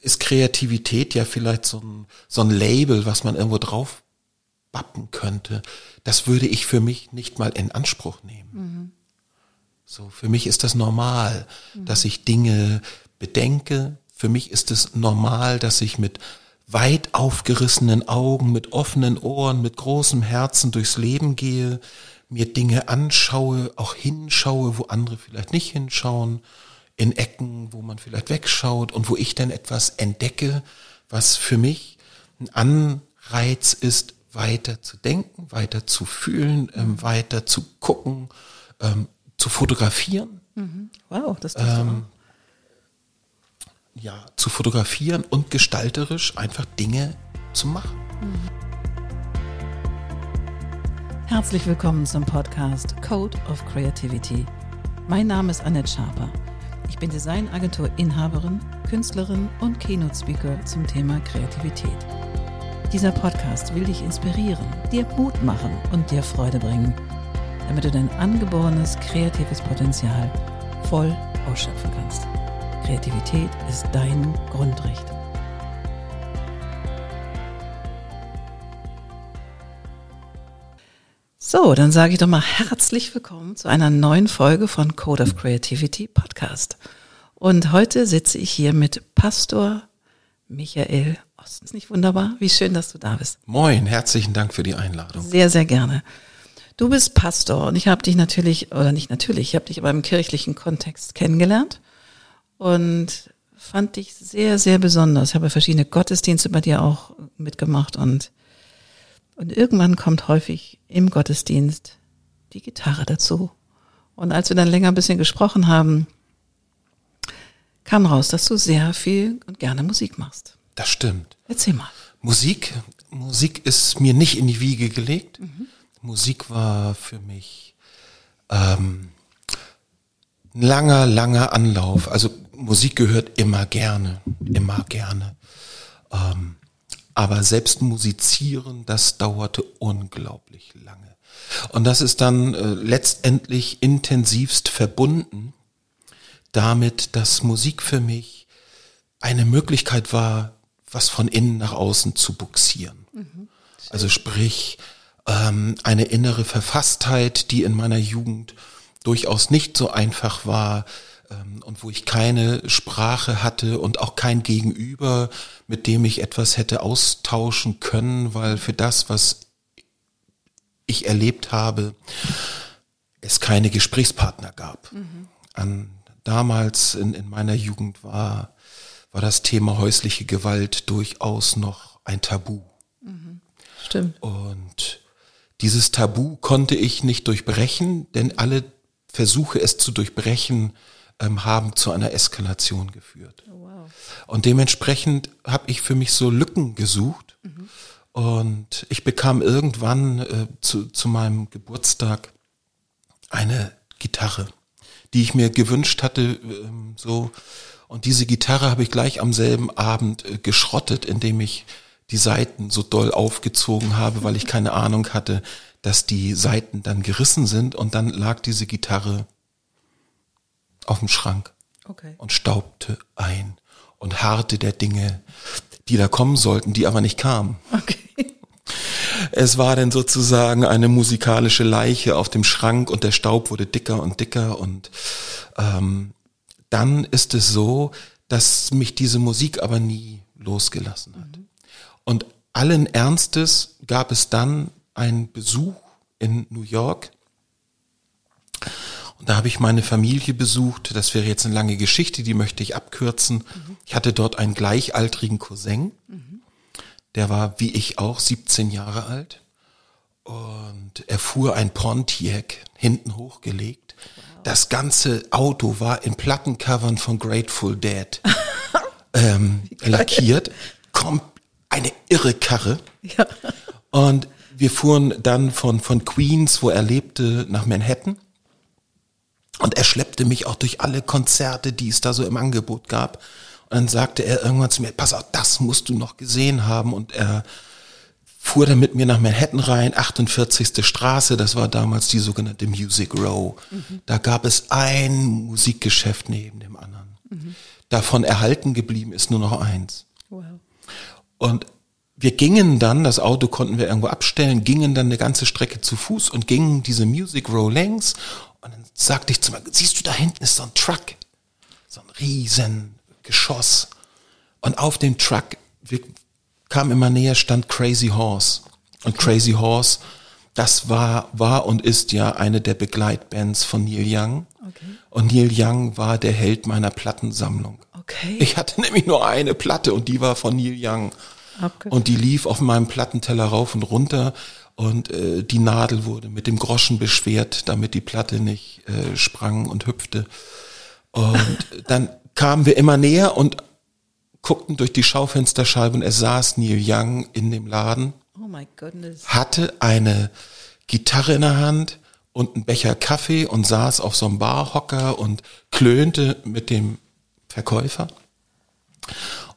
ist Kreativität ja vielleicht so ein, so ein Label, was man irgendwo drauf bappen könnte. Das würde ich für mich nicht mal in Anspruch nehmen. Mhm. So, für mich ist das normal, mhm. dass ich Dinge bedenke. Für mich ist es normal, dass ich mit weit aufgerissenen Augen, mit offenen Ohren, mit großem Herzen durchs Leben gehe, mir Dinge anschaue, auch hinschaue, wo andere vielleicht nicht hinschauen, in Ecken, wo man vielleicht wegschaut und wo ich dann etwas entdecke, was für mich ein Anreiz ist, weiter zu denken, weiter zu fühlen, ähm, weiter zu gucken, ähm, zu fotografieren. Mhm. Wow, das ist ähm, ja, zu fotografieren und gestalterisch einfach Dinge zu machen. Mhm. Herzlich willkommen zum Podcast Code of Creativity. Mein Name ist Annette Schaper. Ich bin Designagentur-Inhaberin, Künstlerin und Keynote-Speaker zum Thema Kreativität. Dieser Podcast will dich inspirieren, dir Mut machen und dir Freude bringen, damit du dein angeborenes kreatives Potenzial voll ausschöpfen kannst. Kreativität ist dein Grundrecht. So, dann sage ich doch mal herzlich willkommen zu einer neuen Folge von Code of Creativity Podcast. Und heute sitze ich hier mit Pastor Michael Ost. Ist nicht wunderbar? Wie schön, dass du da bist. Moin, herzlichen Dank für die Einladung. Sehr, sehr gerne. Du bist Pastor und ich habe dich natürlich, oder nicht natürlich, ich habe dich aber im kirchlichen Kontext kennengelernt und fand dich sehr, sehr besonders. Ich habe verschiedene Gottesdienste bei dir auch mitgemacht und und irgendwann kommt häufig im Gottesdienst die Gitarre dazu. Und als wir dann länger ein bisschen gesprochen haben, kam raus, dass du sehr viel und gerne Musik machst. Das stimmt. Erzähl mal. Musik, Musik ist mir nicht in die Wiege gelegt. Mhm. Musik war für mich ähm, ein langer, langer Anlauf. Also Musik gehört immer gerne, immer gerne. Ähm, aber selbst musizieren, das dauerte unglaublich lange. Und das ist dann äh, letztendlich intensivst verbunden damit, dass Musik für mich eine Möglichkeit war, was von innen nach außen zu buxieren. Mhm, also sprich, ähm, eine innere Verfasstheit, die in meiner Jugend durchaus nicht so einfach war, und wo ich keine Sprache hatte und auch kein Gegenüber, mit dem ich etwas hätte austauschen können, weil für das, was ich erlebt habe, es keine Gesprächspartner gab. Mhm. An, damals in, in meiner Jugend war, war das Thema häusliche Gewalt durchaus noch ein Tabu. Mhm. Stimmt. Und dieses Tabu konnte ich nicht durchbrechen, denn alle Versuche, es zu durchbrechen, ähm, haben zu einer Eskalation geführt. Oh, wow. Und dementsprechend habe ich für mich so Lücken gesucht. Mhm. Und ich bekam irgendwann äh, zu, zu meinem Geburtstag eine Gitarre, die ich mir gewünscht hatte, ähm, so. Und diese Gitarre habe ich gleich am selben Abend äh, geschrottet, indem ich die Seiten so doll aufgezogen habe, weil ich keine Ahnung hatte, dass die Seiten dann gerissen sind. Und dann lag diese Gitarre auf dem Schrank okay. und staubte ein und harrte der Dinge, die da kommen sollten, die aber nicht kamen. Okay. Es war dann sozusagen eine musikalische Leiche auf dem Schrank und der Staub wurde dicker und dicker und ähm, dann ist es so, dass mich diese Musik aber nie losgelassen hat. Mhm. Und allen Ernstes gab es dann einen Besuch in New York und da habe ich meine Familie besucht. Das wäre jetzt eine lange Geschichte, die möchte ich abkürzen. Mhm. Ich hatte dort einen gleichaltrigen Cousin. Mhm. Der war wie ich auch 17 Jahre alt. Und er fuhr ein Pontiac hinten hochgelegt. Wow. Das ganze Auto war in Plattencovern von Grateful Dead ähm, lackiert. Kommt eine irre Karre. Ja. Und wir fuhren dann von, von Queens, wo er lebte, nach Manhattan. Und er schleppte mich auch durch alle Konzerte, die es da so im Angebot gab. Und dann sagte er irgendwann zu mir, pass auf, das musst du noch gesehen haben. Und er fuhr dann mit mir nach Manhattan rein, 48. Straße, das war damals die sogenannte Music Row. Mhm. Da gab es ein Musikgeschäft neben dem anderen. Mhm. Davon erhalten geblieben ist nur noch eins. Wow. Und wir gingen dann, das Auto konnten wir irgendwo abstellen, gingen dann eine ganze Strecke zu Fuß und gingen diese Music Row längs. Sagte ich zu mir, siehst du, da hinten ist so ein Truck. So ein riesen Geschoss. Und auf dem Truck, wir kamen immer näher, stand Crazy Horse. Und Crazy Horse, das war, war und ist ja eine der Begleitbands von Neil Young. Okay. Und Neil Young war der Held meiner Plattensammlung. Okay. Ich hatte nämlich nur eine Platte und die war von Neil Young. Und die lief auf meinem Plattenteller rauf und runter und äh, die Nadel wurde mit dem Groschen beschwert, damit die Platte nicht äh, sprang und hüpfte. Und dann kamen wir immer näher und guckten durch die Schaufensterscheibe und es saß Neil Young in dem Laden. Oh my goodness. Hatte eine Gitarre in der Hand und einen Becher Kaffee und saß auf so einem Barhocker und klönte mit dem Verkäufer.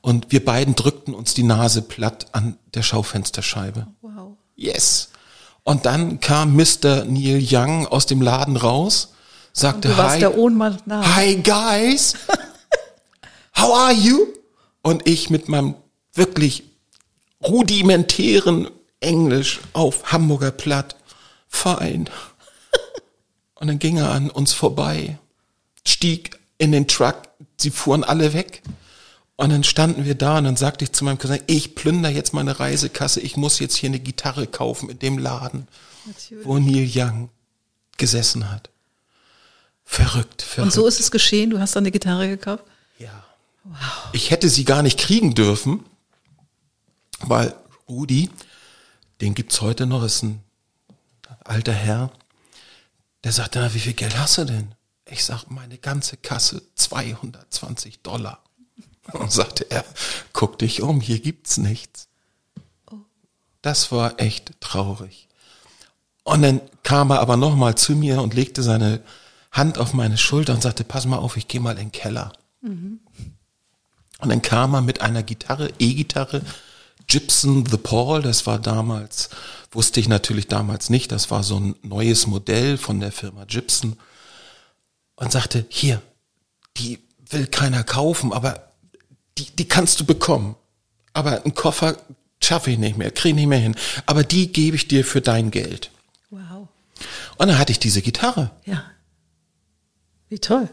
Und wir beiden drückten uns die Nase platt an der Schaufensterscheibe. Wow. Yes. Und dann kam Mr. Neil Young aus dem Laden raus, sagte Hi. Hi guys. How are you? Und ich mit meinem wirklich rudimentären Englisch auf Hamburger Platt. Fein. Und dann ging er an uns vorbei, stieg in den Truck, sie fuhren alle weg. Und dann standen wir da und dann sagte ich zu meinem Cousin, ich plünder jetzt meine Reisekasse, ich muss jetzt hier eine Gitarre kaufen in dem Laden, Natürlich. wo Neil Young gesessen hat. Verrückt, verrückt. Und so ist es geschehen, du hast dann eine Gitarre gekauft? Ja. Wow. Ich hätte sie gar nicht kriegen dürfen, weil Rudi, den gibt's heute noch, ist ein alter Herr, der sagte, na, wie viel Geld hast du denn? Ich sag, meine ganze Kasse 220 Dollar. Und sagte er, guck dich um, hier gibt's nichts. Das war echt traurig. Und dann kam er aber nochmal zu mir und legte seine Hand auf meine Schulter und sagte, pass mal auf, ich gehe mal in den Keller. Mhm. Und dann kam er mit einer Gitarre, E-Gitarre, Gibson The Paul, das war damals, wusste ich natürlich damals nicht, das war so ein neues Modell von der Firma Gibson und sagte, hier, die will keiner kaufen, aber die, die kannst du bekommen. Aber einen Koffer schaffe ich nicht mehr, kriege nicht mehr hin. Aber die gebe ich dir für dein Geld. Wow. Und dann hatte ich diese Gitarre. Ja. Wie toll.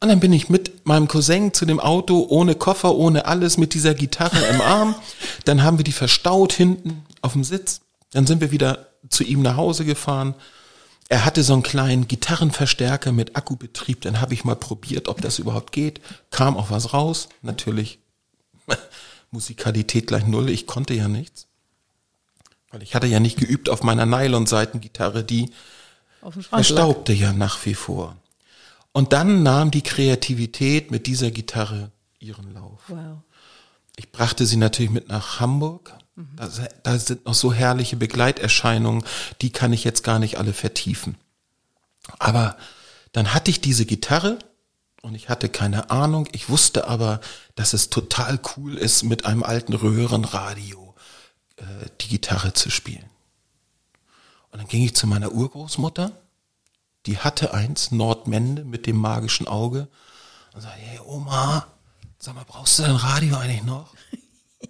Und dann bin ich mit meinem Cousin zu dem Auto, ohne Koffer, ohne alles, mit dieser Gitarre im Arm. Dann haben wir die verstaut hinten auf dem Sitz. Dann sind wir wieder zu ihm nach Hause gefahren. Er hatte so einen kleinen Gitarrenverstärker mit Akkubetrieb, dann habe ich mal probiert, ob das überhaupt geht. Kam auch was raus, natürlich. Musikalität gleich null, ich konnte ja nichts. Weil ich hatte ja nicht geübt auf meiner Nylon-Seitengitarre, die verstaubte ja nach wie vor. Und dann nahm die Kreativität mit dieser Gitarre ihren Lauf. Wow. Ich brachte sie natürlich mit nach Hamburg, da, da sind noch so herrliche Begleiterscheinungen, die kann ich jetzt gar nicht alle vertiefen. Aber dann hatte ich diese Gitarre und ich hatte keine Ahnung. Ich wusste aber, dass es total cool ist, mit einem alten Röhrenradio äh, die Gitarre zu spielen. Und dann ging ich zu meiner Urgroßmutter. Die hatte eins, Nordmende mit dem magischen Auge. Und sagte, hey Oma, sag mal, brauchst du dein Radio eigentlich noch?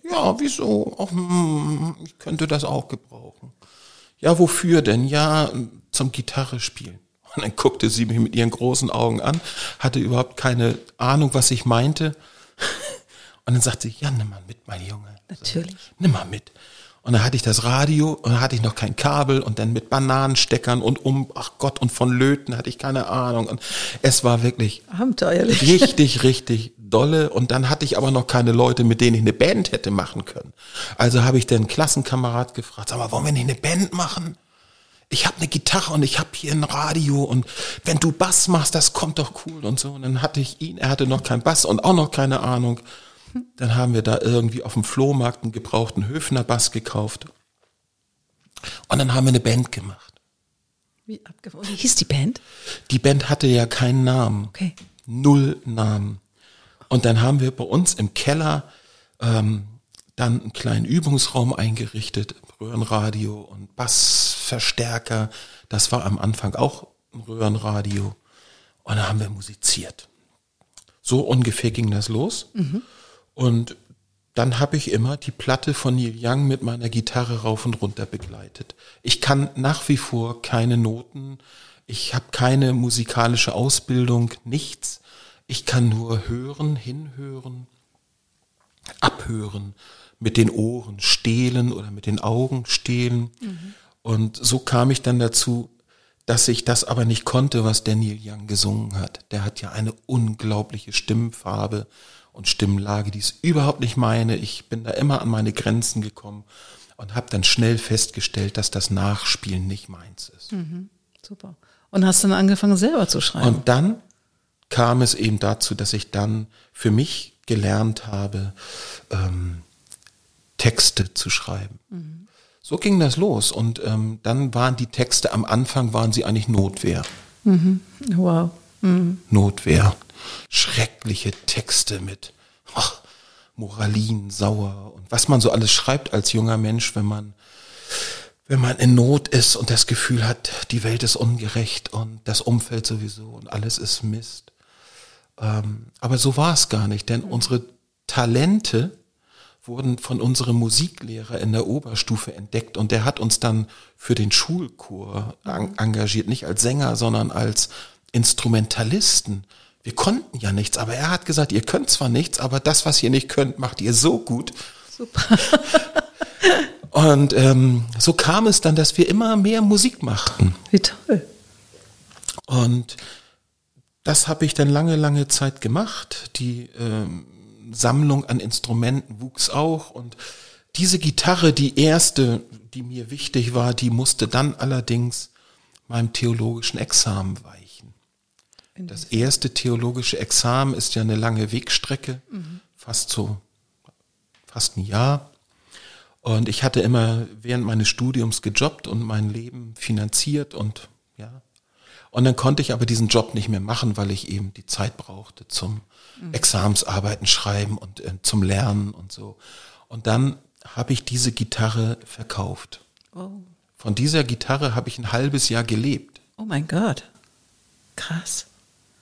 Ja, wieso? Ach, hm, ich könnte das auch gebrauchen. Ja, wofür denn? Ja, zum Gitarre spielen. Und dann guckte sie mich mit ihren großen Augen an, hatte überhaupt keine Ahnung, was ich meinte. Und dann sagte sie, ja, nimm mal mit, mein Junge. Natürlich. Nimm mal mit. Und dann hatte ich das Radio und dann hatte ich noch kein Kabel und dann mit Bananensteckern und um, ach Gott, und von Löten hatte ich keine Ahnung. Und es war wirklich abenteuerlich. Richtig, richtig dolle. Und dann hatte ich aber noch keine Leute, mit denen ich eine Band hätte machen können. Also habe ich den Klassenkamerad gefragt, sag mal, wollen wir nicht eine Band machen? Ich habe eine Gitarre und ich habe hier ein Radio und wenn du Bass machst, das kommt doch cool und so. Und dann hatte ich ihn, er hatte noch keinen Bass und auch noch keine Ahnung. Dann haben wir da irgendwie auf dem Flohmarkt einen gebrauchten Höfner Bass gekauft. Und dann haben wir eine Band gemacht. Wie abgefahren. Wie hieß die Band? Die Band hatte ja keinen Namen. Okay. Null Namen. Und dann haben wir bei uns im Keller ähm, dann einen kleinen Übungsraum eingerichtet, Röhrenradio und Bassverstärker. Das war am Anfang auch ein Röhrenradio. Und dann haben wir musiziert. So ungefähr ging das los. Mhm. Und dann habe ich immer die Platte von Neil Young mit meiner Gitarre rauf und runter begleitet. Ich kann nach wie vor keine Noten, ich habe keine musikalische Ausbildung, nichts. Ich kann nur hören, hinhören, abhören, mit den Ohren stehlen oder mit den Augen stehlen. Mhm. Und so kam ich dann dazu, dass ich das aber nicht konnte, was der Neil Young gesungen hat. Der hat ja eine unglaubliche Stimmfarbe und Stimmlage, die ist überhaupt nicht meine. Ich bin da immer an meine Grenzen gekommen und habe dann schnell festgestellt, dass das Nachspielen nicht meins ist. Mhm, super. Und hast dann angefangen selber zu schreiben? Und dann kam es eben dazu, dass ich dann für mich gelernt habe, ähm, Texte zu schreiben. Mhm. So ging das los und ähm, dann waren die Texte am Anfang waren sie eigentlich Notwehr. Mhm. Wow. Mhm. Notwehr. Schreckliche Texte mit ach, Moralin, sauer und was man so alles schreibt als junger Mensch, wenn man wenn man in Not ist und das Gefühl hat, die Welt ist ungerecht und das Umfeld sowieso und alles ist Mist. Ähm, aber so war es gar nicht, denn mhm. unsere Talente wurden von unserem Musiklehrer in der Oberstufe entdeckt und der hat uns dann für den Schulchor engagiert, nicht als Sänger, sondern als Instrumentalisten. Wir konnten ja nichts, aber er hat gesagt, ihr könnt zwar nichts, aber das, was ihr nicht könnt, macht ihr so gut. Super. und ähm, so kam es dann, dass wir immer mehr Musik machten. Wie toll. Und das habe ich dann lange, lange Zeit gemacht. Die ähm, Sammlung an Instrumenten wuchs auch und diese Gitarre, die erste, die mir wichtig war, die musste dann allerdings meinem theologischen Examen weichen. Das erste theologische Examen ist ja eine lange Wegstrecke, mhm. fast so, fast ein Jahr. Und ich hatte immer während meines Studiums gejobbt und mein Leben finanziert und ja. Und dann konnte ich aber diesen Job nicht mehr machen, weil ich eben die Zeit brauchte zum mhm. Examensarbeiten schreiben und äh, zum Lernen und so. Und dann habe ich diese Gitarre verkauft. Oh. Von dieser Gitarre habe ich ein halbes Jahr gelebt. Oh mein Gott. Krass.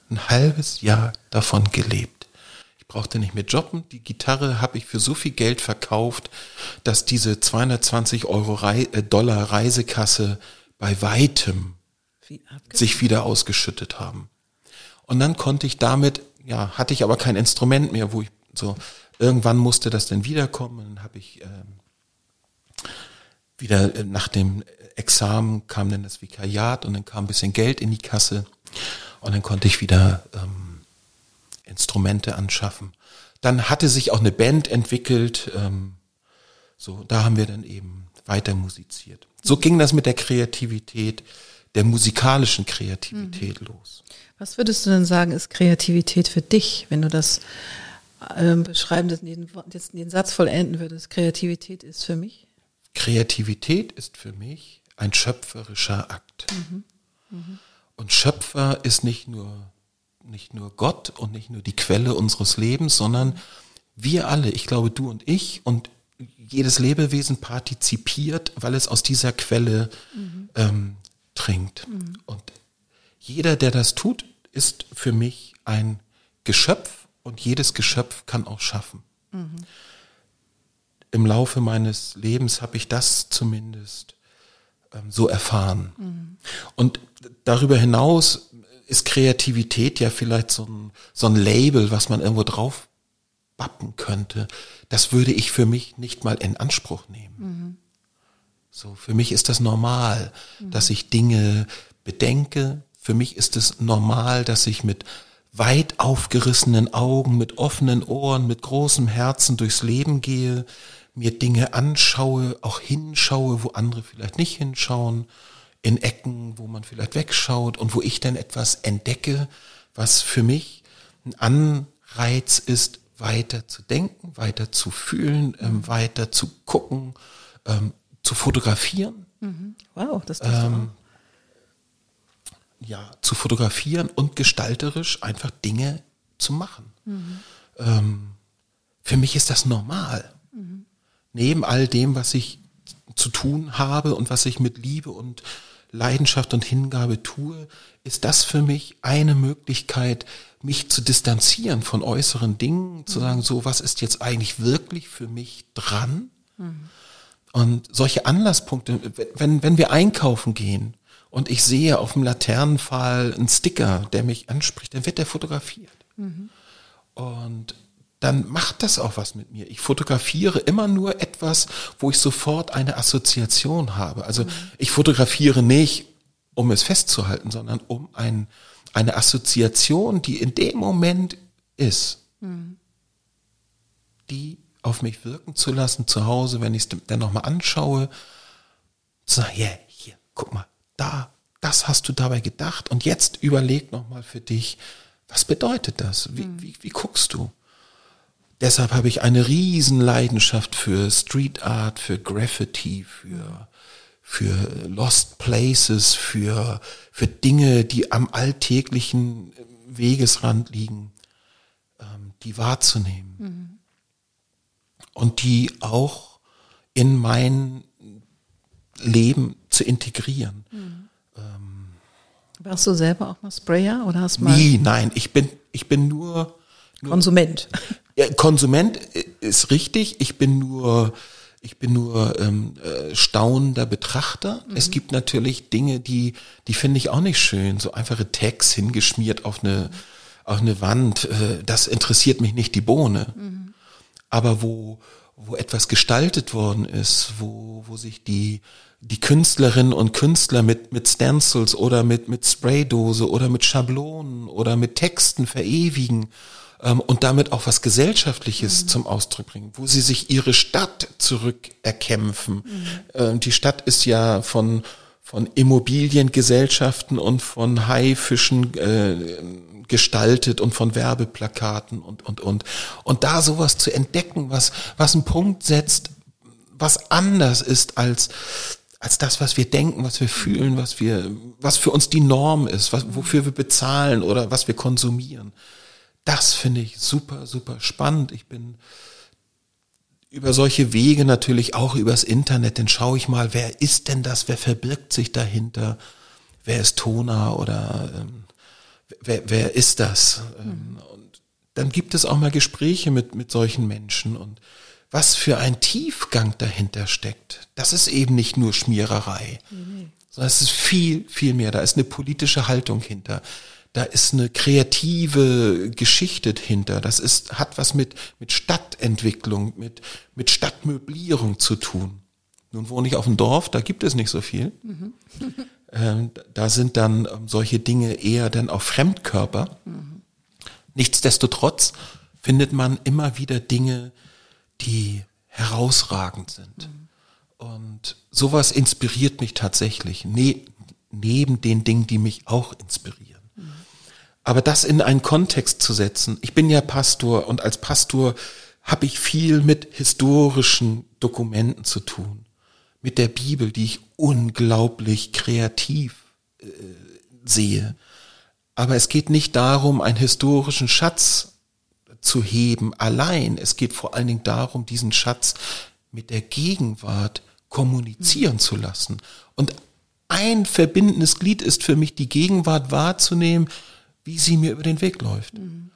Ein halbes Jahr davon gelebt. Ich brauchte nicht mehr jobben. Die Gitarre habe ich für so viel Geld verkauft, dass diese 220 Euro Rei äh, Dollar Reisekasse bei weitem sich wieder ausgeschüttet haben. Und dann konnte ich damit ja, hatte ich aber kein Instrument mehr, wo ich so, irgendwann musste das dann wiederkommen. Dann habe ich ähm, wieder äh, nach dem Examen kam dann das Vikariat und dann kam ein bisschen Geld in die Kasse und dann konnte ich wieder ähm, Instrumente anschaffen. Dann hatte sich auch eine Band entwickelt. Ähm, so, da haben wir dann eben weiter musiziert. So ging das mit der Kreativität, der musikalischen Kreativität mhm. los. Was würdest du denn sagen, ist Kreativität für dich, wenn du das ähm, beschreiben, den, jetzt den Satz vollenden würdest? Kreativität ist für mich? Kreativität ist für mich ein schöpferischer Akt. Mhm. Mhm. Und Schöpfer ist nicht nur, nicht nur Gott und nicht nur die Quelle unseres Lebens, sondern wir alle, ich glaube du und ich und jedes Lebewesen partizipiert, weil es aus dieser Quelle mhm. ähm, trinkt. Mhm. Und jeder, der das tut, ist für mich ein Geschöpf und jedes Geschöpf kann auch schaffen. Mhm. Im Laufe meines Lebens habe ich das zumindest ähm, so erfahren. Mhm. Und darüber hinaus ist Kreativität ja vielleicht so ein, so ein Label, was man irgendwo drauf bappen könnte. Das würde ich für mich nicht mal in Anspruch nehmen. Mhm. So, für mich ist das normal, dass ich Dinge bedenke, für mich ist es normal, dass ich mit weit aufgerissenen Augen, mit offenen Ohren, mit großem Herzen durchs Leben gehe, mir Dinge anschaue, auch hinschaue, wo andere vielleicht nicht hinschauen, in Ecken, wo man vielleicht wegschaut und wo ich dann etwas entdecke, was für mich ein Anreiz ist, weiter zu denken, weiter zu fühlen, ähm, weiter zu gucken, ähm, zu fotografieren. Mhm. Wow, das ist ähm, ja, zu fotografieren und gestalterisch einfach Dinge zu machen. Mhm. Ähm, für mich ist das normal. Mhm. Neben all dem, was ich zu tun habe und was ich mit Liebe und Leidenschaft und Hingabe tue, ist das für mich eine Möglichkeit, mich zu distanzieren von äußeren Dingen, mhm. zu sagen, so, was ist jetzt eigentlich wirklich für mich dran? Mhm. Und solche Anlasspunkte, wenn, wenn wir einkaufen gehen und ich sehe auf dem Laternenpfahl einen Sticker, der mich anspricht, dann wird der fotografiert. Mhm. Und dann macht das auch was mit mir. Ich fotografiere immer nur etwas, wo ich sofort eine Assoziation habe. Also mhm. ich fotografiere nicht, um es festzuhalten, sondern um ein, eine Assoziation, die in dem Moment ist, mhm. die auf mich wirken zu lassen zu Hause, wenn ich es dann nochmal anschaue, zu sagen, yeah, hier, guck mal, da, das hast du dabei gedacht und jetzt überleg nochmal für dich, was bedeutet das? Wie, mhm. wie, wie guckst du? Deshalb habe ich eine riesen Leidenschaft für Street Art, für Graffiti, für, für Lost Places, für, für Dinge, die am alltäglichen Wegesrand liegen, ähm, die wahrzunehmen. Mhm. Und die auch in mein Leben zu integrieren. Mhm. Ähm, Warst du selber auch mal Sprayer oder hast mal? Nie, nein, ich bin, ich bin nur, nur Konsument. Ja, Konsument ist richtig. Ich bin nur, ich bin nur ähm, äh, staunender Betrachter. Mhm. Es gibt natürlich Dinge, die, die finde ich auch nicht schön. So einfache Tags hingeschmiert auf eine, auf eine Wand. Äh, das interessiert mich nicht die Bohne. Mhm. Aber wo, wo etwas gestaltet worden ist, wo, wo sich die, die Künstlerinnen und Künstler mit, mit Stencils oder mit, mit Spraydose oder mit Schablonen oder mit Texten verewigen ähm, und damit auch was Gesellschaftliches mhm. zum Ausdruck bringen, wo sie sich ihre Stadt zurückerkämpfen. Mhm. Ähm, die Stadt ist ja von von Immobiliengesellschaften und von Haifischen äh, gestaltet und von Werbeplakaten und und und. Und da sowas zu entdecken, was was einen Punkt setzt, was anders ist als als das, was wir denken, was wir fühlen, was wir, was für uns die Norm ist, was, wofür wir bezahlen oder was wir konsumieren. Das finde ich super, super spannend. Ich bin über solche Wege natürlich auch übers Internet, dann schaue ich mal, wer ist denn das, wer verbirgt sich dahinter, wer ist Tona oder ähm, wer, wer ist das? Mhm. Und dann gibt es auch mal Gespräche mit, mit solchen Menschen und was für ein Tiefgang dahinter steckt. Das ist eben nicht nur Schmiererei, mhm. sondern es ist viel, viel mehr. Da ist eine politische Haltung hinter da ist eine kreative Geschichte hinter. Das ist, hat was mit, mit Stadtentwicklung, mit, mit Stadtmöblierung zu tun. Nun wohne ich auf dem Dorf, da gibt es nicht so viel. Mhm. ähm, da sind dann ähm, solche Dinge eher dann auch Fremdkörper. Mhm. Nichtsdestotrotz findet man immer wieder Dinge, die herausragend sind. Mhm. Und sowas inspiriert mich tatsächlich, ne, neben den Dingen, die mich auch inspirieren. Aber das in einen Kontext zu setzen, ich bin ja Pastor und als Pastor habe ich viel mit historischen Dokumenten zu tun, mit der Bibel, die ich unglaublich kreativ äh, sehe. Aber es geht nicht darum, einen historischen Schatz zu heben allein. Es geht vor allen Dingen darum, diesen Schatz mit der Gegenwart kommunizieren mhm. zu lassen. Und ein verbindendes Glied ist für mich, die Gegenwart wahrzunehmen wie sie mir über den Weg läuft. Mhm.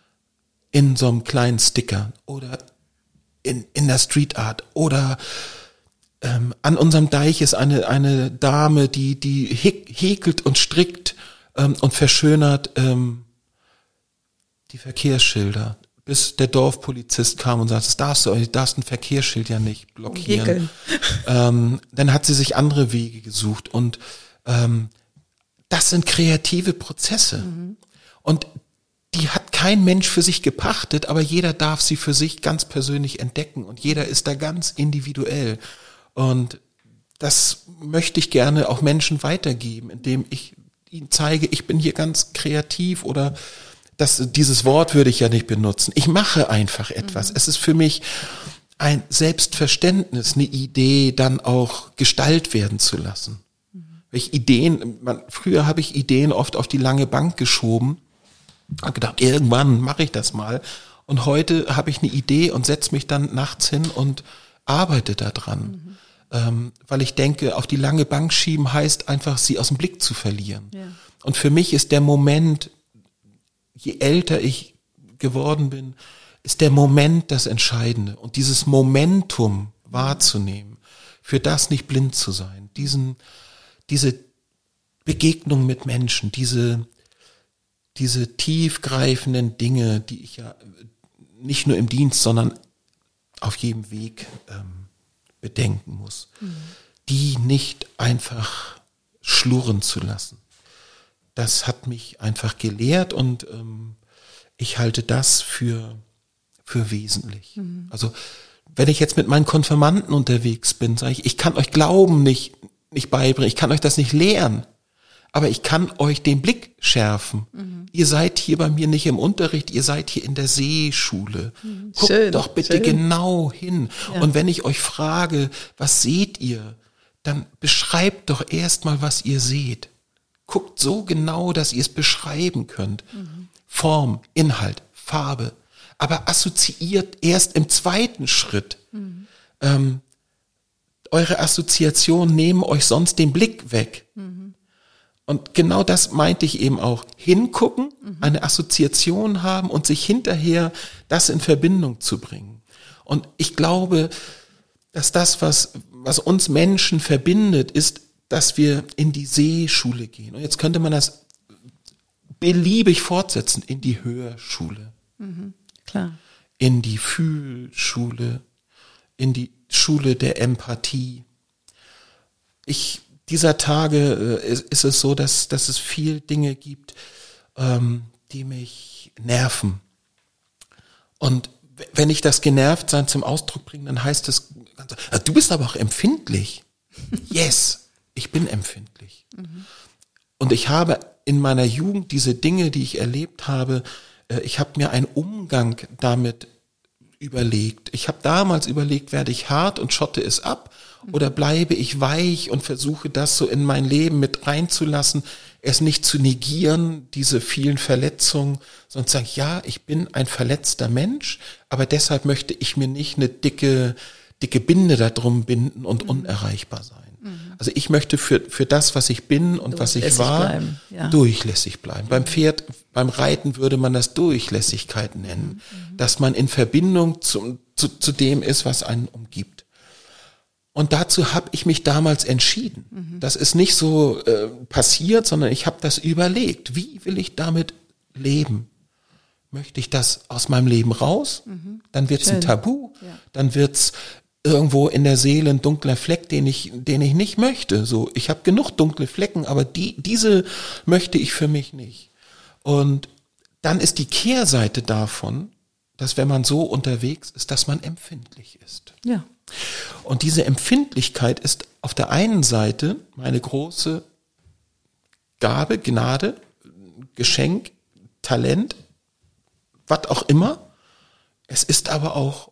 In so einem kleinen Sticker oder in, in der Street Art oder ähm, an unserem Deich ist eine, eine Dame, die, die häkelt und strickt ähm, und verschönert ähm, die Verkehrsschilder. Bis der Dorfpolizist kam und sagte, das darfst du, du darfst ein Verkehrsschild ja nicht blockieren. Ähm, dann hat sie sich andere Wege gesucht und ähm, das sind kreative Prozesse. Mhm. Und die hat kein Mensch für sich gepachtet, aber jeder darf sie für sich ganz persönlich entdecken und jeder ist da ganz individuell. Und das möchte ich gerne auch Menschen weitergeben, indem ich ihnen zeige, ich bin hier ganz kreativ oder das, dieses Wort würde ich ja nicht benutzen. Ich mache einfach etwas. Mhm. Es ist für mich ein Selbstverständnis, eine Idee dann auch Gestalt werden zu lassen. Mhm. Ich Ideen, man, früher habe ich Ideen oft auf die lange Bank geschoben habe gedacht, irgendwann mache ich das mal. Und heute habe ich eine Idee und setze mich dann nachts hin und arbeite daran. Mhm. Ähm, weil ich denke, auf die lange Bank schieben heißt einfach, sie aus dem Blick zu verlieren. Ja. Und für mich ist der Moment, je älter ich geworden bin, ist der Moment das Entscheidende. Und dieses Momentum wahrzunehmen, für das nicht blind zu sein, diesen, diese Begegnung mit Menschen, diese, diese tiefgreifenden Dinge, die ich ja nicht nur im Dienst, sondern auf jedem Weg ähm, bedenken muss, mhm. die nicht einfach schlurren zu lassen. Das hat mich einfach gelehrt und ähm, ich halte das für, für wesentlich. Mhm. Also wenn ich jetzt mit meinen Konfirmanden unterwegs bin, sage ich, ich kann euch Glauben nicht, nicht beibringen, ich kann euch das nicht lehren aber ich kann euch den Blick schärfen. Mhm. Ihr seid hier bei mir nicht im Unterricht, ihr seid hier in der Seeschule. Mhm. Guckt schön, doch bitte schön. genau hin. Ja. Und wenn ich euch frage, was seht ihr, dann beschreibt doch erstmal, was ihr seht. Guckt so genau, dass ihr es beschreiben könnt. Mhm. Form, Inhalt, Farbe. Aber assoziiert erst im zweiten Schritt. Mhm. Ähm, eure Assoziationen nehmen euch sonst den Blick weg. Und genau das meinte ich eben auch. Hingucken, mhm. eine Assoziation haben und sich hinterher das in Verbindung zu bringen. Und ich glaube, dass das, was, was uns Menschen verbindet, ist, dass wir in die Seeschule gehen. Und jetzt könnte man das beliebig fortsetzen, in die Hörschule. Mhm, klar. In die Fühlschule, in die Schule der Empathie. Ich dieser Tage äh, ist, ist, es so, dass, dass es viel Dinge gibt, ähm, die mich nerven. Und wenn ich das Genervtsein zum Ausdruck bringe, dann heißt es, ah, du bist aber auch empfindlich. Yes, ich bin empfindlich. Mhm. Und ich habe in meiner Jugend diese Dinge, die ich erlebt habe, äh, ich habe mir einen Umgang damit überlegt. Ich habe damals überlegt, werde ich hart und schotte es ab oder bleibe ich weich und versuche das so in mein Leben mit reinzulassen, es nicht zu negieren, diese vielen Verletzungen, sondern zu sagen, ja, ich bin ein verletzter Mensch, aber deshalb möchte ich mir nicht eine dicke, dicke Binde darum binden und mhm. unerreichbar sein. Mhm. Also ich möchte für, für das, was ich bin und was ich war, ja. durchlässig bleiben. Beim Pferd, beim Reiten würde man das Durchlässigkeit nennen, mhm. dass man in Verbindung zum, zu, zu dem ist, was einen umgibt. Und dazu habe ich mich damals entschieden. Mhm. Das ist nicht so äh, passiert, sondern ich habe das überlegt. Wie will ich damit leben? Möchte ich das aus meinem Leben raus? Mhm. Dann wird es ein Tabu. Ja. Dann wird's irgendwo in der Seele ein dunkler Fleck, den ich, den ich nicht möchte. So, ich habe genug dunkle Flecken, aber die, diese möchte ich für mich nicht. Und dann ist die Kehrseite davon, dass wenn man so unterwegs ist, dass man empfindlich ist. Ja. Und diese Empfindlichkeit ist auf der einen Seite meine große Gabe, Gnade, Geschenk, Talent, was auch immer. Es ist aber auch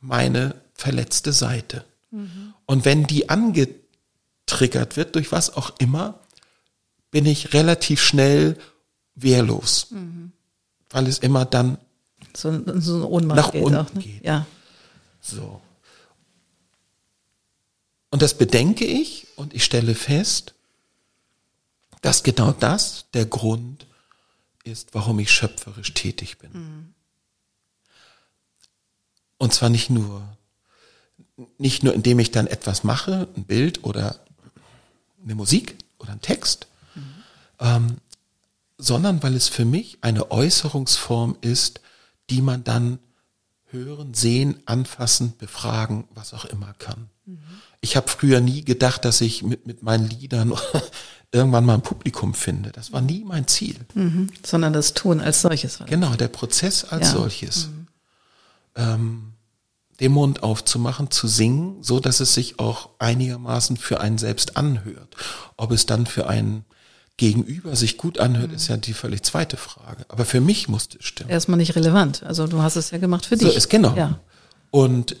meine verletzte Seite. Mhm. Und wenn die angetriggert wird durch was auch immer, bin ich relativ schnell wehrlos, mhm. weil es immer dann so, so eine Ohnmacht nach geht unten auch, ne? geht. Ja. So. Und das bedenke ich und ich stelle fest, dass genau das der Grund ist, warum ich schöpferisch tätig bin. Mhm. Und zwar nicht nur, nicht nur indem ich dann etwas mache, ein Bild oder eine Musik oder ein Text, mhm. ähm, sondern weil es für mich eine Äußerungsform ist, die man dann hören, sehen, anfassen, befragen, was auch immer kann. Mhm ich habe früher nie gedacht, dass ich mit, mit meinen Liedern irgendwann mal ein Publikum finde. Das war nie mein Ziel. Mhm, sondern das Tun als solches. War genau, der Prozess als ja. solches. Mhm. Ähm, den Mund aufzumachen, zu singen, so dass es sich auch einigermaßen für einen selbst anhört. Ob es dann für einen Gegenüber sich gut anhört, mhm. ist ja die völlig zweite Frage. Aber für mich musste es stimmen. Erstmal nicht relevant. Also du hast es ja gemacht für dich. So ist genau. Ja. Und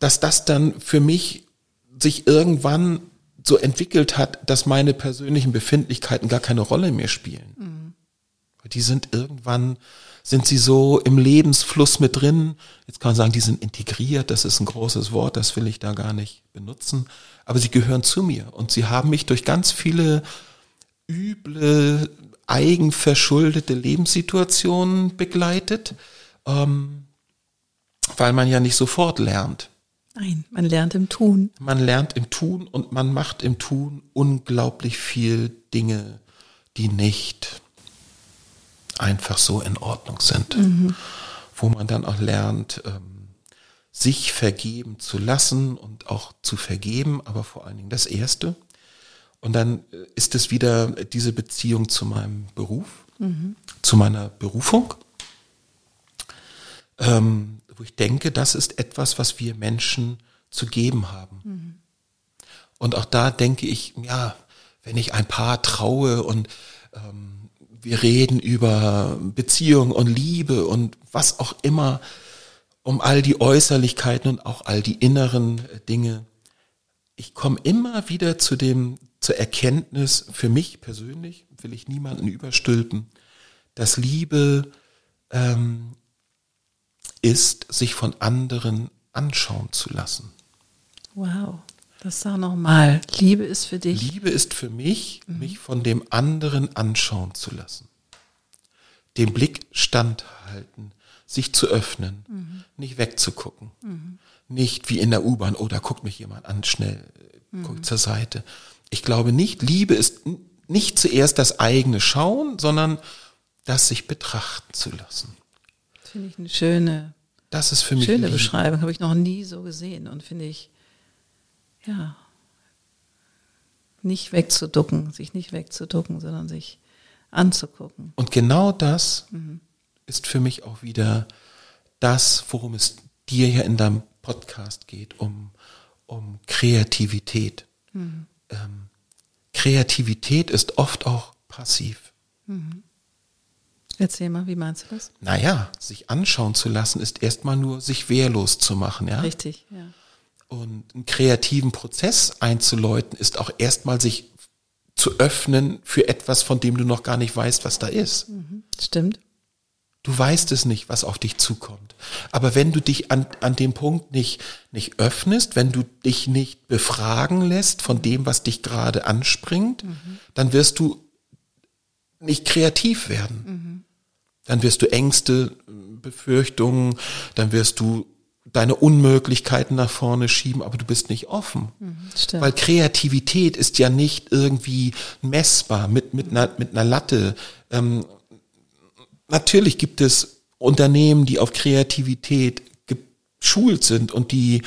dass das dann für mich sich irgendwann so entwickelt hat, dass meine persönlichen Befindlichkeiten gar keine Rolle mehr spielen. Mhm. Die sind irgendwann Sind sie so im Lebensfluss mit drin? Jetzt kann man sagen, die sind integriert, das ist ein großes Wort, das will ich da gar nicht benutzen. Aber sie gehören zu mir und sie haben mich durch ganz viele üble, eigenverschuldete Lebenssituationen begleitet, ähm, weil man ja nicht sofort lernt. Nein, man lernt im Tun. Man lernt im Tun und man macht im Tun unglaublich viel Dinge, die nicht einfach so in Ordnung sind. Mhm. Wo man dann auch lernt, ähm, sich vergeben zu lassen und auch zu vergeben, aber vor allen Dingen das Erste. Und dann äh, ist es wieder diese Beziehung zu meinem Beruf, mhm. zu meiner Berufung, ähm, wo ich denke, das ist etwas, was wir Menschen zu geben haben. Mhm. Und auch da denke ich, ja, wenn ich ein Paar traue und ähm, wir reden über Beziehung und Liebe und was auch immer, um all die Äußerlichkeiten und auch all die inneren Dinge. Ich komme immer wieder zu dem, zur Erkenntnis, für mich persönlich, will ich niemanden überstülpen, dass Liebe ähm, ist, sich von anderen anschauen zu lassen. Wow. Das sag nochmal. Liebe ist für dich. Liebe ist für mich, mhm. mich von dem anderen anschauen zu lassen. Den Blick standhalten, sich zu öffnen, mhm. nicht wegzugucken. Mhm. Nicht wie in der U-Bahn, oh, da guckt mich jemand an, schnell, mhm. guckt zur Seite. Ich glaube nicht, Liebe ist nicht zuerst das eigene Schauen, sondern das sich betrachten zu lassen. Das finde ich eine schöne, das ist für mich schöne Beschreibung. Habe ich noch nie so gesehen und finde ich ja, nicht wegzuducken, sich nicht wegzuducken, sondern sich anzugucken. Und genau das mhm. ist für mich auch wieder das, worum es dir ja in deinem Podcast geht, um, um Kreativität. Mhm. Ähm, Kreativität ist oft auch passiv. Mhm. Erzähl mal, wie meinst du das? Naja, sich anschauen zu lassen, ist erstmal nur sich wehrlos zu machen, ja. Richtig, ja. Und einen kreativen Prozess einzuläuten, ist auch erstmal sich zu öffnen für etwas, von dem du noch gar nicht weißt, was da ist. Mhm, stimmt. Du weißt es nicht, was auf dich zukommt. Aber wenn du dich an, an dem Punkt nicht, nicht öffnest, wenn du dich nicht befragen lässt von dem, was dich gerade anspringt, mhm. dann wirst du nicht kreativ werden. Mhm. Dann wirst du Ängste, Befürchtungen, dann wirst du deine Unmöglichkeiten nach vorne schieben, aber du bist nicht offen. Mhm, Weil Kreativität ist ja nicht irgendwie messbar mit, mit, einer, mit einer Latte. Ähm, natürlich gibt es Unternehmen, die auf Kreativität geschult sind und die,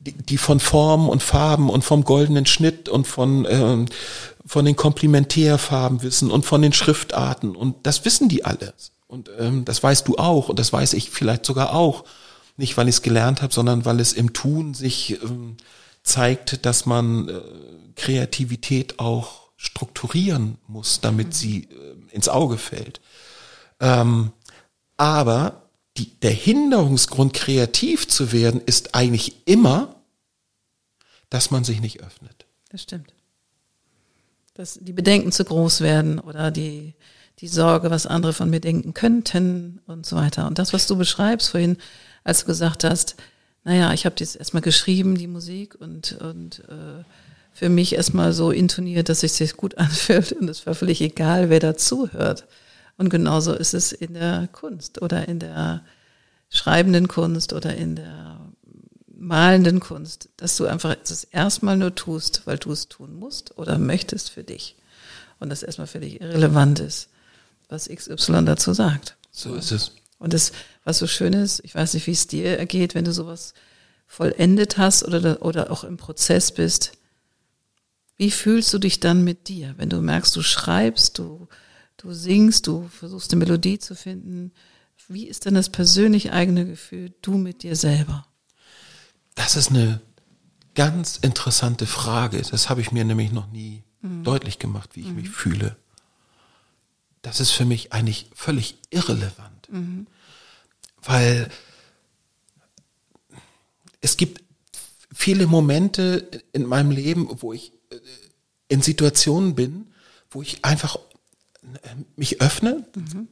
die, die von Formen und Farben und vom goldenen Schnitt und von, ähm, von den Komplementärfarben wissen und von den Schriftarten und das wissen die alles. Und ähm, das weißt du auch und das weiß ich vielleicht sogar auch. Nicht, weil ich es gelernt habe, sondern weil es im Tun sich ähm, zeigt, dass man äh, Kreativität auch strukturieren muss, damit mhm. sie äh, ins Auge fällt. Ähm, aber die, der Hinderungsgrund, kreativ zu werden, ist eigentlich immer, dass man sich nicht öffnet. Das stimmt. Dass die Bedenken zu groß werden oder die, die Sorge, was andere von mir denken könnten und so weiter. Und das, was du beschreibst vorhin, als du gesagt hast, naja, ich habe das erstmal geschrieben, die Musik, und, und äh, für mich erstmal so intoniert, dass es sich gut anfühlt und es war völlig egal, wer dazuhört. Und genauso ist es in der Kunst oder in der schreibenden Kunst oder in der malenden Kunst, dass du einfach das erstmal nur tust, weil du es tun musst oder möchtest für dich. Und das erstmal völlig irrelevant ist, was XY dazu sagt. So ist es. Und das, was so schön ist, ich weiß nicht, wie es dir ergeht, wenn du sowas vollendet hast oder, oder auch im Prozess bist. Wie fühlst du dich dann mit dir, wenn du merkst, du schreibst, du, du singst, du versuchst eine Melodie zu finden? Wie ist denn das persönlich eigene Gefühl, du mit dir selber? Das ist eine ganz interessante Frage. Das habe ich mir nämlich noch nie mhm. deutlich gemacht, wie ich mhm. mich fühle. Das ist für mich eigentlich völlig irrelevant. Mhm weil es gibt viele Momente in meinem Leben, wo ich äh, in Situationen bin, wo ich einfach äh, mich öffne, mhm.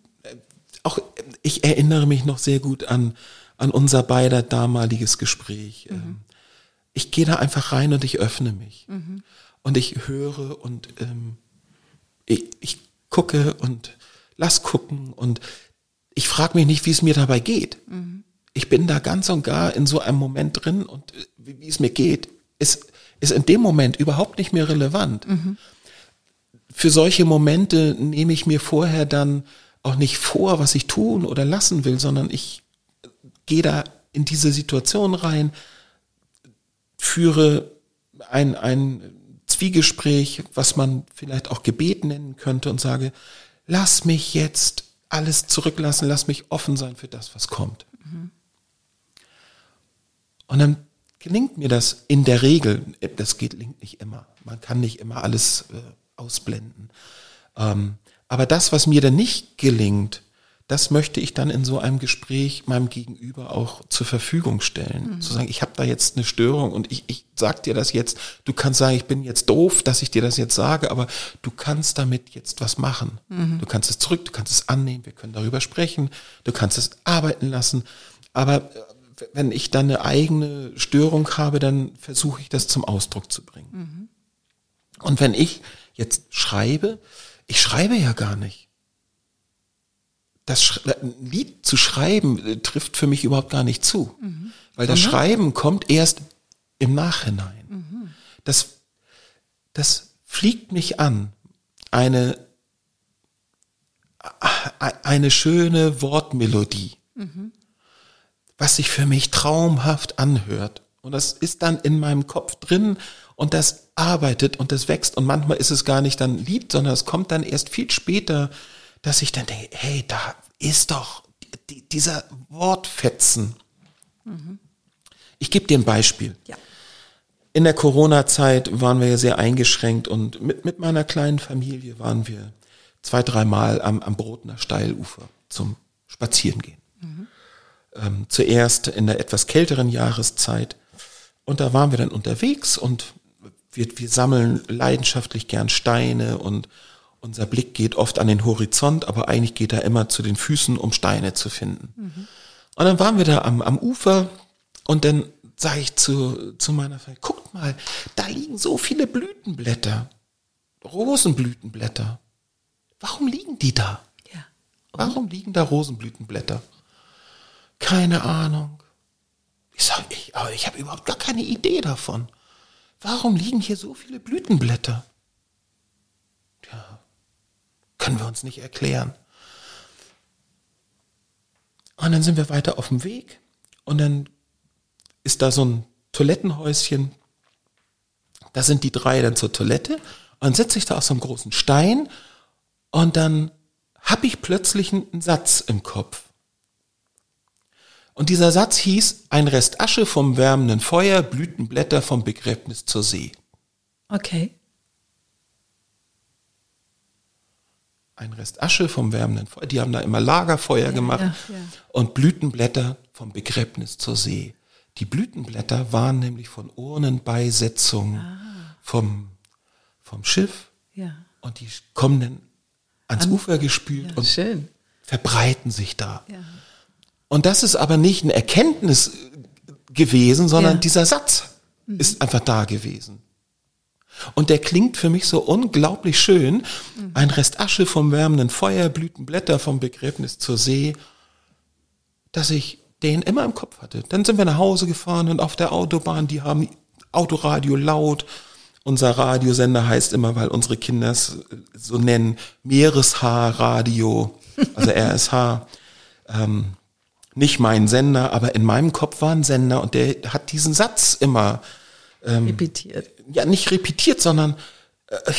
auch ich erinnere mich noch sehr gut an, an unser beider damaliges Gespräch. Mhm. Ich gehe da einfach rein und ich öffne mich. Mhm. Und ich höre und ähm, ich, ich gucke und lass gucken und ich frage mich nicht, wie es mir dabei geht. Mhm. Ich bin da ganz und gar in so einem Moment drin und äh, wie, wie es mir geht, ist, ist in dem Moment überhaupt nicht mehr relevant. Mhm. Für solche Momente nehme ich mir vorher dann auch nicht vor, was ich tun oder lassen will, sondern ich gehe da in diese Situation rein, führe ein, ein Zwiegespräch, was man vielleicht auch Gebet nennen könnte und sage, lass mich jetzt alles zurücklassen, lass mich offen sein für das, was kommt. Mhm. Und dann gelingt mir das in der Regel, das gelingt nicht immer. Man kann nicht immer alles äh, ausblenden. Ähm, aber das, was mir dann nicht gelingt, das möchte ich dann in so einem Gespräch meinem Gegenüber auch zur Verfügung stellen. Mhm. Zu sagen, ich habe da jetzt eine Störung und ich, ich sag dir das jetzt, du kannst sagen, ich bin jetzt doof, dass ich dir das jetzt sage, aber du kannst damit jetzt was machen. Mhm. Du kannst es zurück, du kannst es annehmen, wir können darüber sprechen, du kannst es arbeiten lassen. Aber äh, wenn ich dann eine eigene Störung habe, dann versuche ich das zum Ausdruck zu bringen. Mhm. Und wenn ich jetzt schreibe, ich schreibe ja gar nicht das ein Lied zu schreiben äh, trifft für mich überhaupt gar nicht zu, mhm. weil das Schreiben kommt erst im Nachhinein. Mhm. Das, das fliegt mich an, eine, eine schöne Wortmelodie, mhm. was sich für mich traumhaft anhört. Und das ist dann in meinem Kopf drin und das arbeitet und das wächst. Und manchmal ist es gar nicht dann Lied, sondern es kommt dann erst viel später dass ich dann denke, hey, da ist doch die, dieser Wortfetzen. Mhm. Ich gebe dir ein Beispiel. Ja. In der Corona-Zeit waren wir ja sehr eingeschränkt und mit, mit meiner kleinen Familie waren wir zwei, dreimal am, am Brotner Steilufer zum Spazierengehen. Mhm. Ähm, zuerst in der etwas kälteren Jahreszeit. Und da waren wir dann unterwegs und wir, wir sammeln leidenschaftlich gern Steine und unser Blick geht oft an den Horizont, aber eigentlich geht er immer zu den Füßen, um Steine zu finden. Mhm. Und dann waren wir da am, am Ufer und dann sage ich zu, zu meiner Frau, guckt mal, da liegen so viele Blütenblätter, Rosenblütenblätter. Warum liegen die da? Ja. Warum liegen da Rosenblütenblätter? Keine Ahnung. Ich sage, ich, aber ich habe überhaupt gar keine Idee davon. Warum liegen hier so viele Blütenblätter? Ja, können wir uns nicht erklären. Und dann sind wir weiter auf dem Weg und dann ist da so ein Toilettenhäuschen. Da sind die drei dann zur Toilette und sitze ich da auf so einem großen Stein und dann habe ich plötzlich einen Satz im Kopf. Und dieser Satz hieß, ein Rest Asche vom wärmenden Feuer, Blütenblätter vom Begräbnis zur See. Okay. Ein Rest Asche vom wärmenden Feuer. Die haben da immer Lagerfeuer ja, gemacht ja, ja. und Blütenblätter vom Begräbnis zur See. Die Blütenblätter waren nämlich von Urnenbeisetzung ah. vom, vom Schiff und die kommen dann ans An, Ufer gespült und schön. verbreiten sich da. Und das ist aber nicht eine Erkenntnis gewesen, sondern dieser Satz mhm. ist einfach da gewesen. Und der klingt für mich so unglaublich schön. Ein Rest Asche vom wärmenden Feuer, Blütenblätter vom Begräbnis zur See, dass ich den immer im Kopf hatte. Dann sind wir nach Hause gefahren und auf der Autobahn, die haben Autoradio laut. Unser Radiosender heißt immer, weil unsere Kinder es so nennen, Meereshaar-Radio, also RSH. ähm, nicht mein Sender, aber in meinem Kopf war ein Sender und der hat diesen Satz immer ähm, repetiert. Ja, nicht repetiert, sondern äh,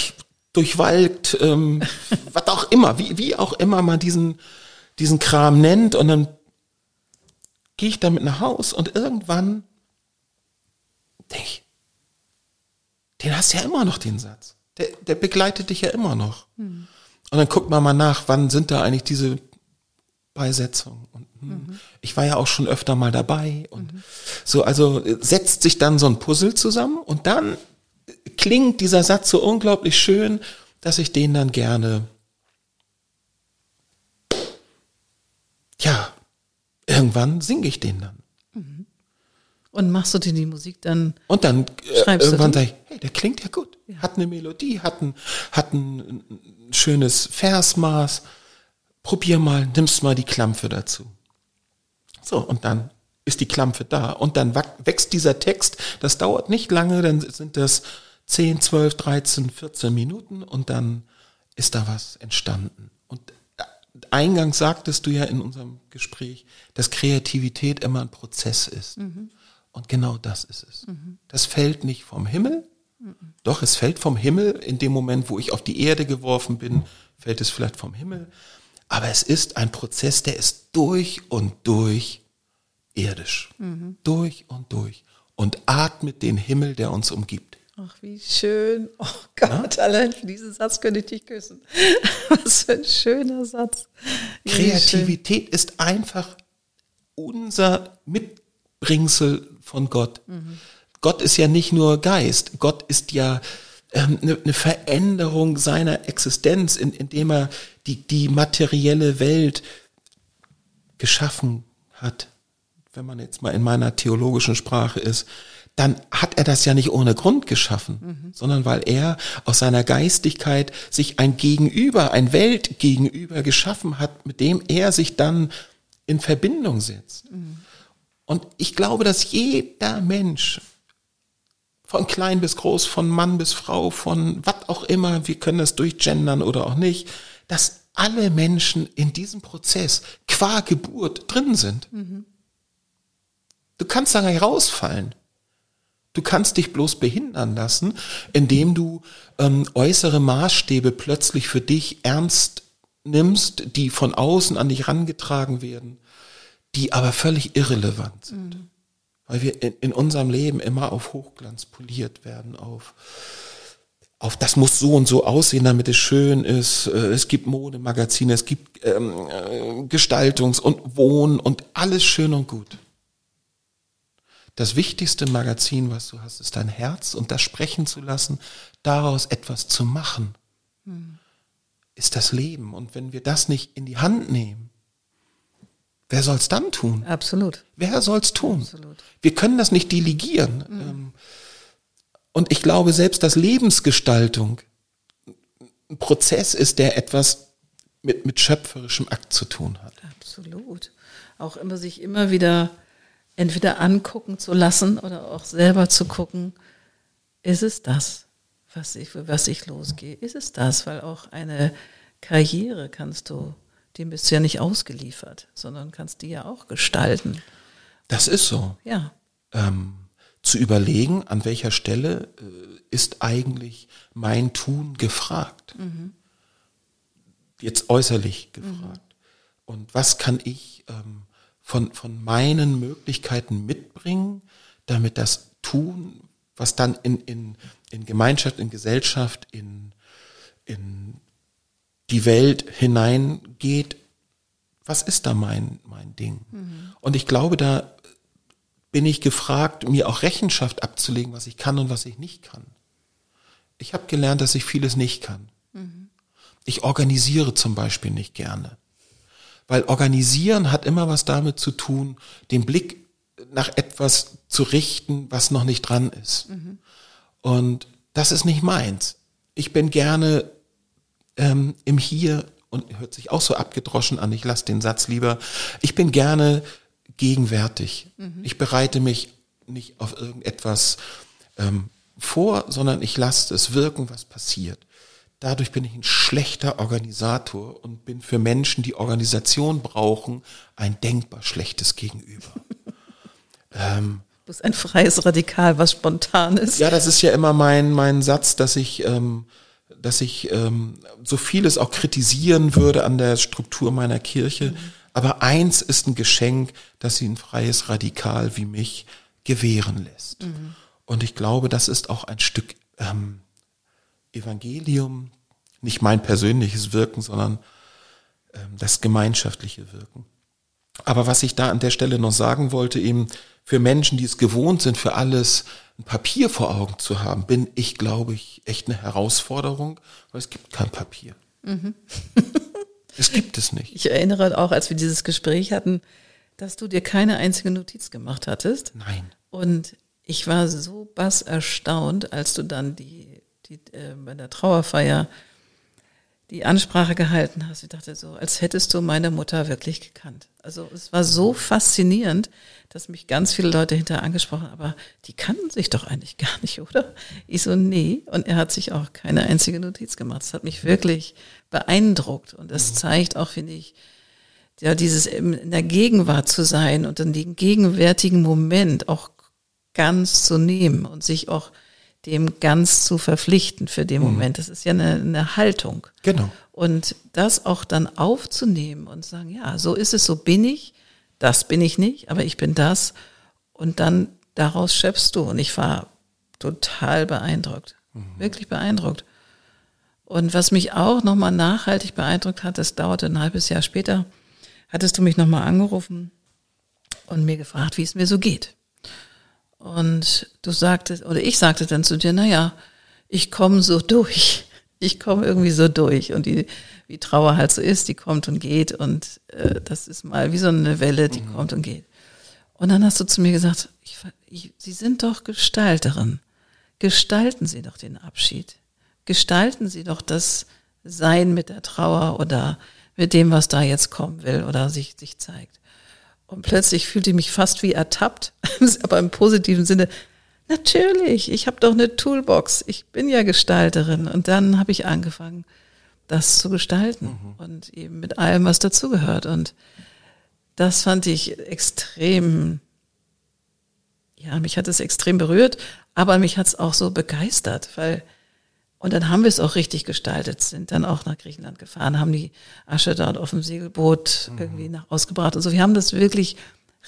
durchwalkt, ähm, was auch immer, wie, wie auch immer man diesen, diesen Kram nennt. Und dann gehe ich damit nach Haus und irgendwann denke ich, den hast du ja immer noch, den Satz. Der, der begleitet dich ja immer noch. Hm. Und dann guckt man mal nach, wann sind da eigentlich diese Beisetzungen. Und hm, mhm. ich war ja auch schon öfter mal dabei. Und mhm. so, also setzt sich dann so ein Puzzle zusammen und dann klingt dieser Satz so unglaublich schön, dass ich den dann gerne ja irgendwann singe ich den dann. Und machst du dir die Musik dann? Und dann äh, Schreibst du irgendwann sage ich, hey, der klingt ja gut. Hat eine Melodie, hat ein, hat ein schönes Versmaß. Probier mal, nimmst mal die Klampfe dazu. So, und dann ist die Klampfe da. Und dann wächst dieser Text. Das dauert nicht lange, dann sind das 10, 12, 13, 14 Minuten und dann ist da was entstanden. Und äh, eingangs sagtest du ja in unserem Gespräch, dass Kreativität immer ein Prozess ist. Und genau das ist es. Das fällt nicht vom Himmel. Doch, es fällt vom Himmel. In dem Moment, wo ich auf die Erde geworfen bin, fällt es vielleicht vom Himmel. Aber es ist ein Prozess, der ist durch und durch irdisch. Durch und durch. Und atmet den Himmel, der uns umgibt. Ach, wie schön. Oh Gott, allein für diesen Satz könnte ich dich küssen. Was für ein schöner Satz. Wie schön. Kreativität ist einfach unser Mitbringsel von Gott. Gott ist ja nicht nur Geist, Gott ist ja ähm, eine, eine Veränderung seiner Existenz, in, indem er die, die materielle Welt geschaffen hat. Wenn man jetzt mal in meiner theologischen Sprache ist, dann hat er das ja nicht ohne Grund geschaffen, sondern weil er aus seiner Geistigkeit sich ein Gegenüber, ein Weltgegenüber geschaffen hat, mit dem er sich dann in Verbindung setzt. Und ich glaube, dass jeder Mensch, von klein bis groß, von Mann bis Frau, von was auch immer, wir können das durchgendern oder auch nicht, dass alle Menschen in diesem Prozess qua Geburt drin sind. Du kannst da gar nicht rausfallen. Du kannst dich bloß behindern lassen, indem du ähm, äußere Maßstäbe plötzlich für dich ernst nimmst, die von außen an dich rangetragen werden, die aber völlig irrelevant sind. Weil wir in, in unserem Leben immer auf Hochglanz poliert werden, auf, auf das muss so und so aussehen, damit es schön ist. Äh, Es gibt Modemagazine, es gibt ähm, äh, Gestaltungs- und Wohn- und alles schön und gut. Das wichtigste Magazin, was du hast, ist dein Herz und das sprechen zu lassen, daraus etwas zu machen, ist das Leben. Und wenn wir das nicht in die Hand nehmen, wer soll's dann tun? Absolut. Wer soll's tun? Absolut. Wir können das nicht delegieren. Ähm, Und ich glaube, selbst dass Lebensgestaltung ein Prozess ist, der etwas mit, mit schöpferischem Akt zu tun hat. Absolut. Auch immer sich immer wieder entweder angucken zu lassen oder auch selber zu gucken, ist es das, was ich, für was ich losgehe? Ist es das? Weil auch eine Karriere kannst du, dem bist du ja nicht ausgeliefert, sondern kannst die ja auch gestalten. Das ist so. Ja. ähm, zu überlegen, an welcher Stelle äh, ist eigentlich mein Tun gefragt. Jetzt äußerlich gefragt. Und was kann ich ähm, von, von meinen Möglichkeiten mitbringen, damit das Tun, was dann in, in, in Gemeinschaft, in Gesellschaft, in, in die Welt hineingeht, was ist da mein, mein Ding? Und ich glaube, da bin ich gefragt, mir auch Rechenschaft abzulegen, was ich kann und was ich nicht kann. Ich habe gelernt, dass ich vieles nicht kann. Ich organisiere zum Beispiel nicht gerne. Weil organisieren hat immer was damit zu tun, den Blick nach etwas zu richten, was noch nicht dran ist. Und das ist nicht meins. Ich bin gerne ähm, im Hier und hört sich auch so abgedroschen an, ich lasse den Satz lieber. Ich bin gerne gegenwärtig. Ich bereite mich nicht auf irgendetwas ähm, vor, sondern ich lasse es wirken, was passiert. Dadurch bin ich ein schlechter Organisator und bin für Menschen, die Organisation brauchen, ein denkbar schlechtes Gegenüber. Du bist ein freies Radikal, was spontan ist. Ja, das ist ja immer mein, mein Satz, dass ich, ähm, dass ich ähm, so vieles auch kritisieren würde an der Struktur meiner Kirche. Aber eins ist ein Geschenk, dass sie ein freies Radikal wie mich gewähren lässt. Und ich glaube, das ist auch ein Stück ähm, Evangelium, nicht mein persönliches Wirken, sondern ähm, das gemeinschaftliche Wirken. Aber was ich da an der Stelle noch sagen wollte, eben für Menschen, die es gewohnt sind, für alles ein Papier vor Augen zu haben, bin ich, glaube ich, echt eine Herausforderung, weil es gibt kein Papier. es gibt es nicht. Ich erinnere auch, als wir dieses Gespräch hatten, dass du dir keine einzige Notiz gemacht hattest. Nein. Und ich war so bass erstaunt, als du dann die, die äh, bei der Trauerfeier die Ansprache gehalten hast. Ich dachte so, als hättest du meine Mutter wirklich gekannt. Also es war so faszinierend, dass mich ganz viele Leute hinterher angesprochen haben, aber die kannten sich doch eigentlich gar nicht, oder? Ich so, nee. Und er hat sich auch keine einzige Notiz gemacht. Das hat mich wirklich beeindruckt. Und das zeigt auch, finde ich, ja, dieses in der Gegenwart zu sein und in den gegenwärtigen Moment auch ganz zu nehmen und sich auch dem ganz zu verpflichten für den mhm. Moment. Das ist ja eine, eine Haltung. Genau. Und das auch dann aufzunehmen und sagen, ja, so ist es, so bin ich, das bin ich nicht, aber ich bin das. Und dann daraus schöpfst du. Und ich war total beeindruckt, mhm. wirklich beeindruckt. Und was mich auch nochmal nachhaltig beeindruckt hat, das dauerte ein halbes Jahr später, hattest du mich nochmal angerufen und mir gefragt, wie es mir so geht. Und du sagtest, oder ich sagte dann zu dir, naja, ich komme so durch. Ich komme irgendwie so durch. Und die, wie Trauer halt so ist, die kommt und geht. Und äh, das ist mal wie so eine Welle, die mhm. kommt und geht. Und dann hast du zu mir gesagt, ich, ich, Sie sind doch Gestalterin. Gestalten Sie doch den Abschied. Gestalten Sie doch das Sein mit der Trauer oder mit dem, was da jetzt kommen will oder sich, sich zeigt. Und plötzlich fühlte ich mich fast wie ertappt, aber im positiven Sinne. Natürlich, ich habe doch eine Toolbox. Ich bin ja Gestalterin. Und dann habe ich angefangen, das zu gestalten mhm. und eben mit allem, was dazugehört. Und das fand ich extrem, ja, mich hat es extrem berührt, aber mich hat es auch so begeistert, weil und dann haben wir es auch richtig gestaltet, sind dann auch nach Griechenland gefahren, haben die Asche dort auf dem Segelboot mhm. irgendwie nach ausgebracht und so. Wir haben das wirklich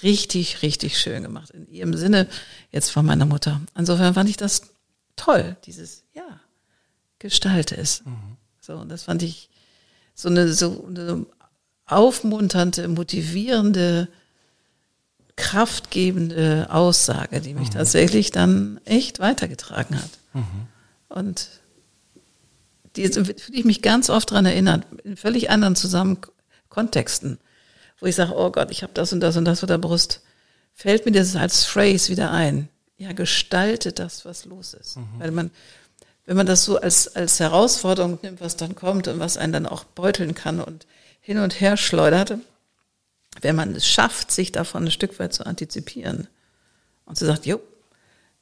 richtig, richtig schön gemacht. In ihrem Sinne jetzt von meiner Mutter. Insofern fand ich das toll, dieses, ja, gestalte es. Mhm. So, und das fand ich so eine, so eine aufmunternde, motivierende, kraftgebende Aussage, die mich mhm. tatsächlich dann echt weitergetragen hat. Mhm. Und die, für die ich mich ganz oft daran erinnere, in völlig anderen zusammen Kontexten, wo ich sage, oh Gott, ich habe das und das und das vor der Brust, fällt mir das als Phrase wieder ein. Ja, gestalte das, was los ist. Mhm. Weil man, wenn man das so als, als Herausforderung nimmt, was dann kommt und was einen dann auch beuteln kann und hin und her schleudert, wenn man es schafft, sich davon ein Stück weit zu antizipieren und zu sagt, jo,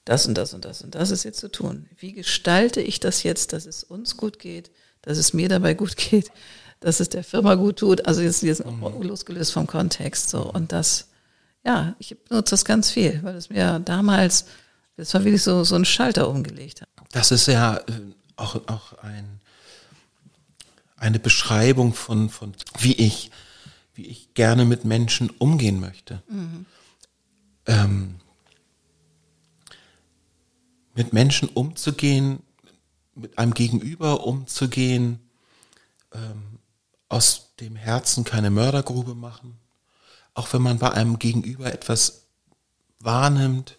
das und das und das und das ist jetzt zu tun. Wie gestalte ich das jetzt, dass es uns gut geht, dass es mir dabei gut geht, dass es der Firma gut tut? Also jetzt, jetzt mhm. losgelöst vom Kontext so und das, ja, ich benutze das ganz viel, weil es mir damals, das war wirklich so so ein Schalter umgelegt hat. Das ist ja äh, auch auch ein eine Beschreibung von von wie ich wie ich gerne mit Menschen umgehen möchte. Mhm. Ähm, mit Menschen umzugehen, mit einem Gegenüber umzugehen, ähm, aus dem Herzen keine Mördergrube machen, auch wenn man bei einem Gegenüber etwas wahrnimmt,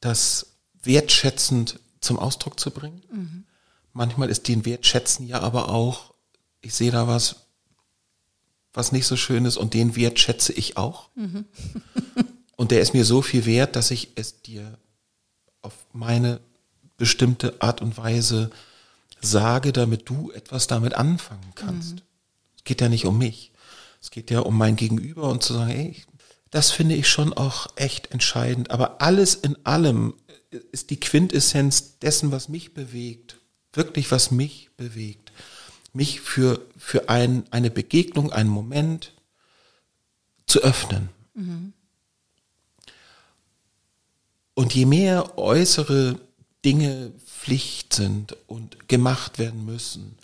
das wertschätzend zum Ausdruck zu bringen. Mhm. Manchmal ist den Wertschätzen ja aber auch, ich sehe da was, was nicht so schön ist und den wertschätze ich auch. Mhm. und der ist mir so viel wert, dass ich es dir meine bestimmte Art und Weise sage, damit du etwas damit anfangen kannst. Mhm. Es geht ja nicht um mich. Es geht ja um mein Gegenüber und zu sagen, ey, das finde ich schon auch echt entscheidend. Aber alles in allem ist die Quintessenz dessen, was mich bewegt, wirklich was mich bewegt, mich für, für ein, eine Begegnung, einen Moment zu öffnen. Mhm. Und je mehr äußere Dinge Pflicht sind und gemacht werden müssen,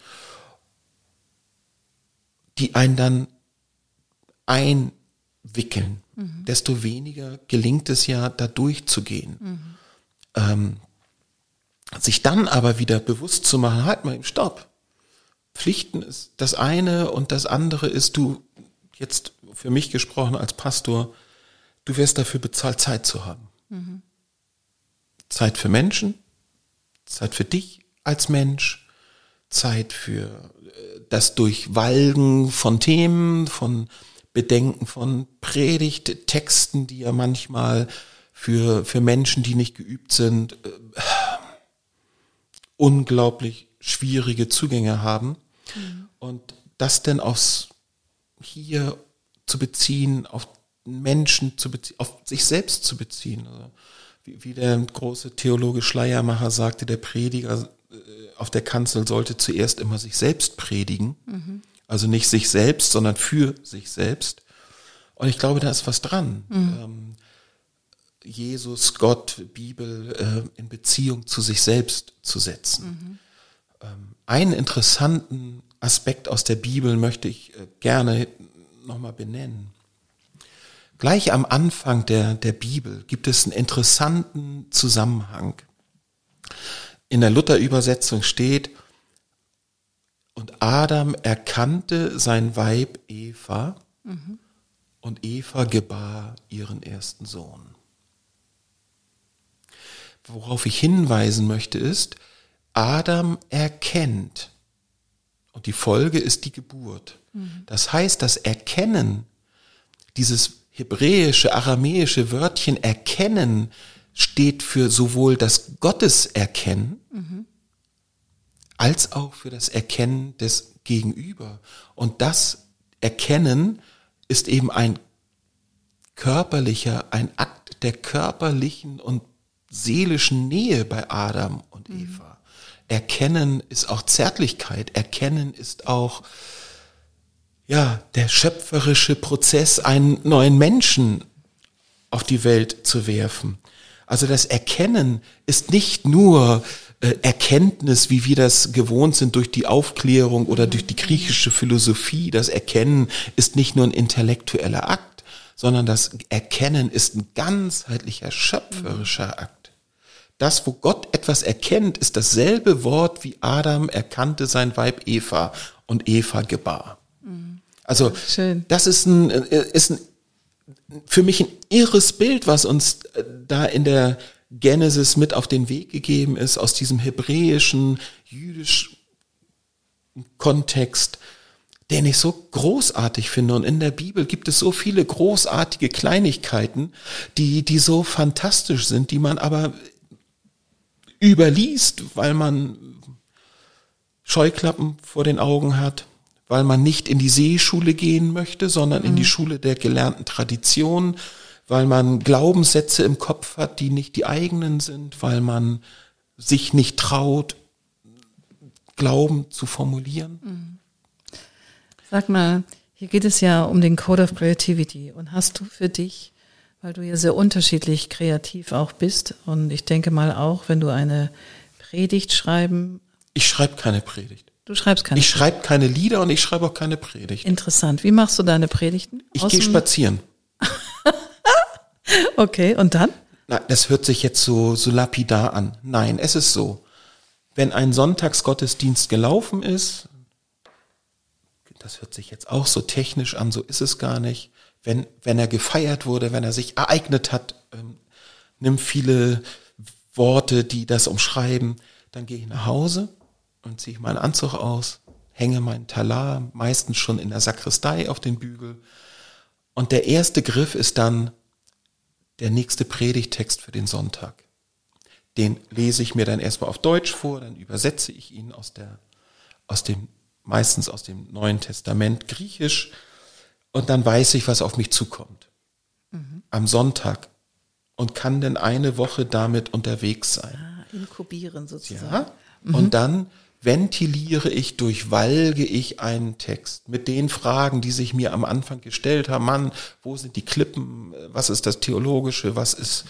die einen dann einwickeln, mhm. desto weniger gelingt es ja, da durchzugehen. Mhm. Ähm, sich dann aber wieder bewusst zu machen, halt mal im Stopp. Pflichten ist das eine und das andere ist du, jetzt für mich gesprochen als Pastor, du wirst dafür bezahlt, Zeit zu haben. Mhm. Zeit für Menschen, Zeit für dich als Mensch, Zeit für äh, das Durchwalgen von Themen, von Bedenken von Predigttexten, die ja manchmal für, für Menschen, die nicht geübt sind, äh, unglaublich schwierige Zugänge haben. Mhm. Und das denn aus hier zu beziehen, auf Menschen zu beziehen, auf sich selbst zu beziehen. Also wie, wie der große Theologe Schleiermacher sagte, der Prediger äh, auf der Kanzel sollte zuerst immer sich selbst predigen. Mhm. Also nicht sich selbst, sondern für sich selbst. Und ich glaube, da ist was dran. Mhm. Ähm, Jesus, Gott, Bibel äh, in Beziehung zu sich selbst zu setzen. Mhm. Ähm, einen interessanten Aspekt aus der Bibel möchte ich äh, gerne nochmal benennen. Gleich am Anfang der, der Bibel gibt es einen interessanten Zusammenhang. In der Luther-Übersetzung steht, und Adam erkannte sein Weib Eva mhm. und Eva gebar ihren ersten Sohn. Worauf ich hinweisen möchte ist, Adam erkennt und die Folge ist die Geburt. Mhm. Das heißt, das Erkennen, dieses hebräische, aramäische Wörtchen erkennen, steht für sowohl das Gotteserkennen mhm. als auch für das Erkennen des Gegenüber. Und das Erkennen ist eben ein körperlicher, ein Akt der körperlichen und seelischen Nähe bei Adam und mhm. Eva. Erkennen ist auch Zärtlichkeit. Erkennen ist auch, ja, der schöpferische Prozess, einen neuen Menschen auf die Welt zu werfen. Also das Erkennen ist nicht nur äh, Erkenntnis, wie wir das gewohnt sind durch die Aufklärung oder durch die griechische Philosophie. Das Erkennen ist nicht nur ein intellektueller Akt, sondern das Erkennen ist ein ganzheitlicher, schöpferischer Akt. Das, wo Gott etwas erkennt, ist dasselbe Wort, wie Adam erkannte sein Weib Eva und Eva gebar. Also Schön. das ist ein, ist ein, für mich ein irres Bild, was uns da in der Genesis mit auf den Weg gegeben ist, aus diesem hebräischen, jüdischen Kontext, den ich so großartig finde. Und in der Bibel gibt es so viele großartige Kleinigkeiten, die, die so fantastisch sind, die man aber überliest, weil man Scheuklappen vor den Augen hat, weil man nicht in die Seeschule gehen möchte, sondern in die mhm. Schule der gelernten Tradition, weil man Glaubenssätze im Kopf hat, die nicht die eigenen sind, weil man sich nicht traut, Glauben zu formulieren. Mhm. Sag mal, hier geht es ja um den Code of Creativity. Und hast du für dich weil du ja sehr unterschiedlich kreativ auch bist. Und ich denke mal auch, wenn du eine Predigt schreiben. Ich schreibe keine Predigt. Du schreibst keine Ich schreibe keine Lieder und ich schreibe auch keine Predigt. Interessant. Wie machst du deine Predigten? Ich gehe spazieren. okay, und dann? Na, das hört sich jetzt so, so lapidar an. Nein, es ist so. Wenn ein Sonntagsgottesdienst gelaufen ist, das hört sich jetzt auch so technisch an, so ist es gar nicht wenn, wenn er gefeiert wurde, wenn er sich ereignet hat, ähm, nimm viele Worte, die das umschreiben, dann gehe ich nach Hause und ziehe meinen Anzug aus, hänge meinen Talar, meistens schon in der Sakristei auf den Bügel. Und der erste Griff ist dann der nächste Predigtext für den Sonntag. Den lese ich mir dann erstmal auf Deutsch vor, dann übersetze ich ihn aus der, aus dem, meistens aus dem Neuen Testament Griechisch und dann weiß ich, was auf mich zukommt. Mhm. Am Sonntag. Und kann denn eine Woche damit unterwegs sein. Ah, inkubieren sozusagen. Ja. Mhm. Und dann ventiliere ich, durchwalge ich einen Text mit den Fragen, die sich mir am Anfang gestellt haben. Mann, wo sind die Klippen? Was ist das Theologische? Was ist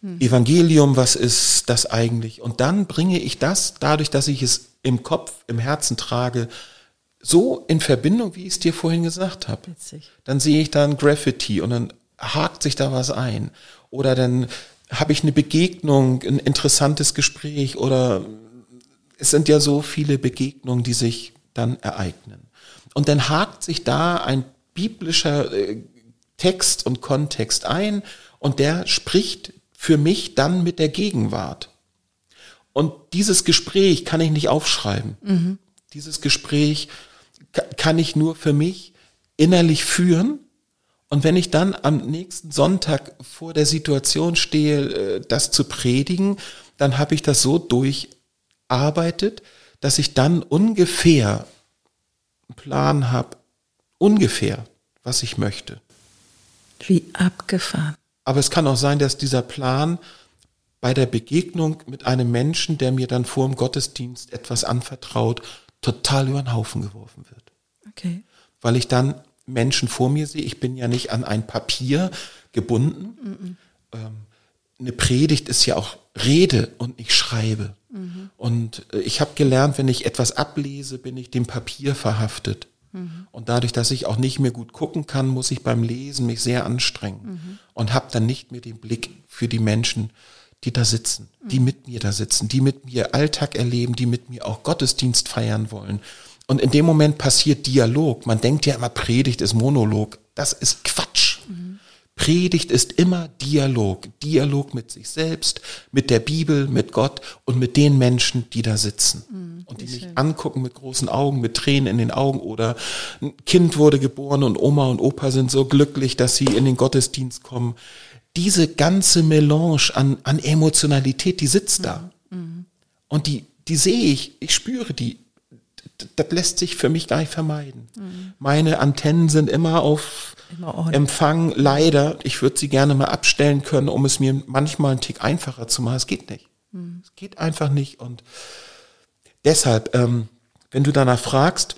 mhm. Evangelium? Was ist das eigentlich? Und dann bringe ich das, dadurch, dass ich es im Kopf, im Herzen trage, so in Verbindung, wie ich es dir vorhin gesagt habe. Dann sehe ich da ein Graffiti und dann hakt sich da was ein. Oder dann habe ich eine Begegnung, ein interessantes Gespräch oder es sind ja so viele Begegnungen, die sich dann ereignen. Und dann hakt sich da ein biblischer äh, Text und Kontext ein und der spricht für mich dann mit der Gegenwart. Und dieses Gespräch kann ich nicht aufschreiben. Mhm. Dieses Gespräch kann ich nur für mich innerlich führen Und wenn ich dann am nächsten Sonntag vor der Situation stehe, äh, das zu predigen, dann habe ich das so durcharbeitet, dass ich dann ungefähr einen Plan habe, ungefähr, was ich möchte. Wie abgefahren. Aber es kann auch sein, dass dieser Plan bei der Begegnung mit einem Menschen, der mir dann vor dem Gottesdienst etwas anvertraut, total über den Haufen geworfen wird. Okay. Weil ich dann Menschen vor mir sehe. Ich bin ja nicht an ein Papier gebunden. Mm -mm. Eine Predigt ist ja auch Rede und nicht Schreibe. Mhm. Und äh, ich habe gelernt, wenn ich etwas ablese, bin ich dem Papier verhaftet. Mhm. Und dadurch, dass ich auch nicht mehr gut gucken kann, muss ich beim Lesen mich sehr anstrengen mhm. und habe dann nicht mehr den Blick für die Menschen, die da sitzen, die mit mir da sitzen, die mit mir Alltag erleben, die mit mir auch Gottesdienst feiern wollen. Und in dem Moment passiert Dialog. Man denkt ja immer, Predigt ist Monolog. Das ist Quatsch. Predigt ist immer Dialog. Dialog mit sich selbst, mit der Bibel, mit Gott und mit den Menschen, die da sitzen. Mhm, und die mich schön. angucken mit großen Augen, mit Tränen in den Augen oder ein Kind wurde geboren und Oma und Opa sind so glücklich, dass sie in den Gottesdienst kommen. Diese ganze Melange an, an Emotionalität, die sitzt mhm. da. Mhm. Und die, die sehe ich, ich spüre die das lässt sich für mich gar nicht vermeiden. Mhm. Meine Antennen sind immer auf immer Empfang, leider. Ich würde sie gerne mal abstellen können, um es mir manchmal einen Tick einfacher zu machen. Es geht nicht. Mhm. Es geht einfach nicht. Und deshalb, ähm, wenn du danach fragst,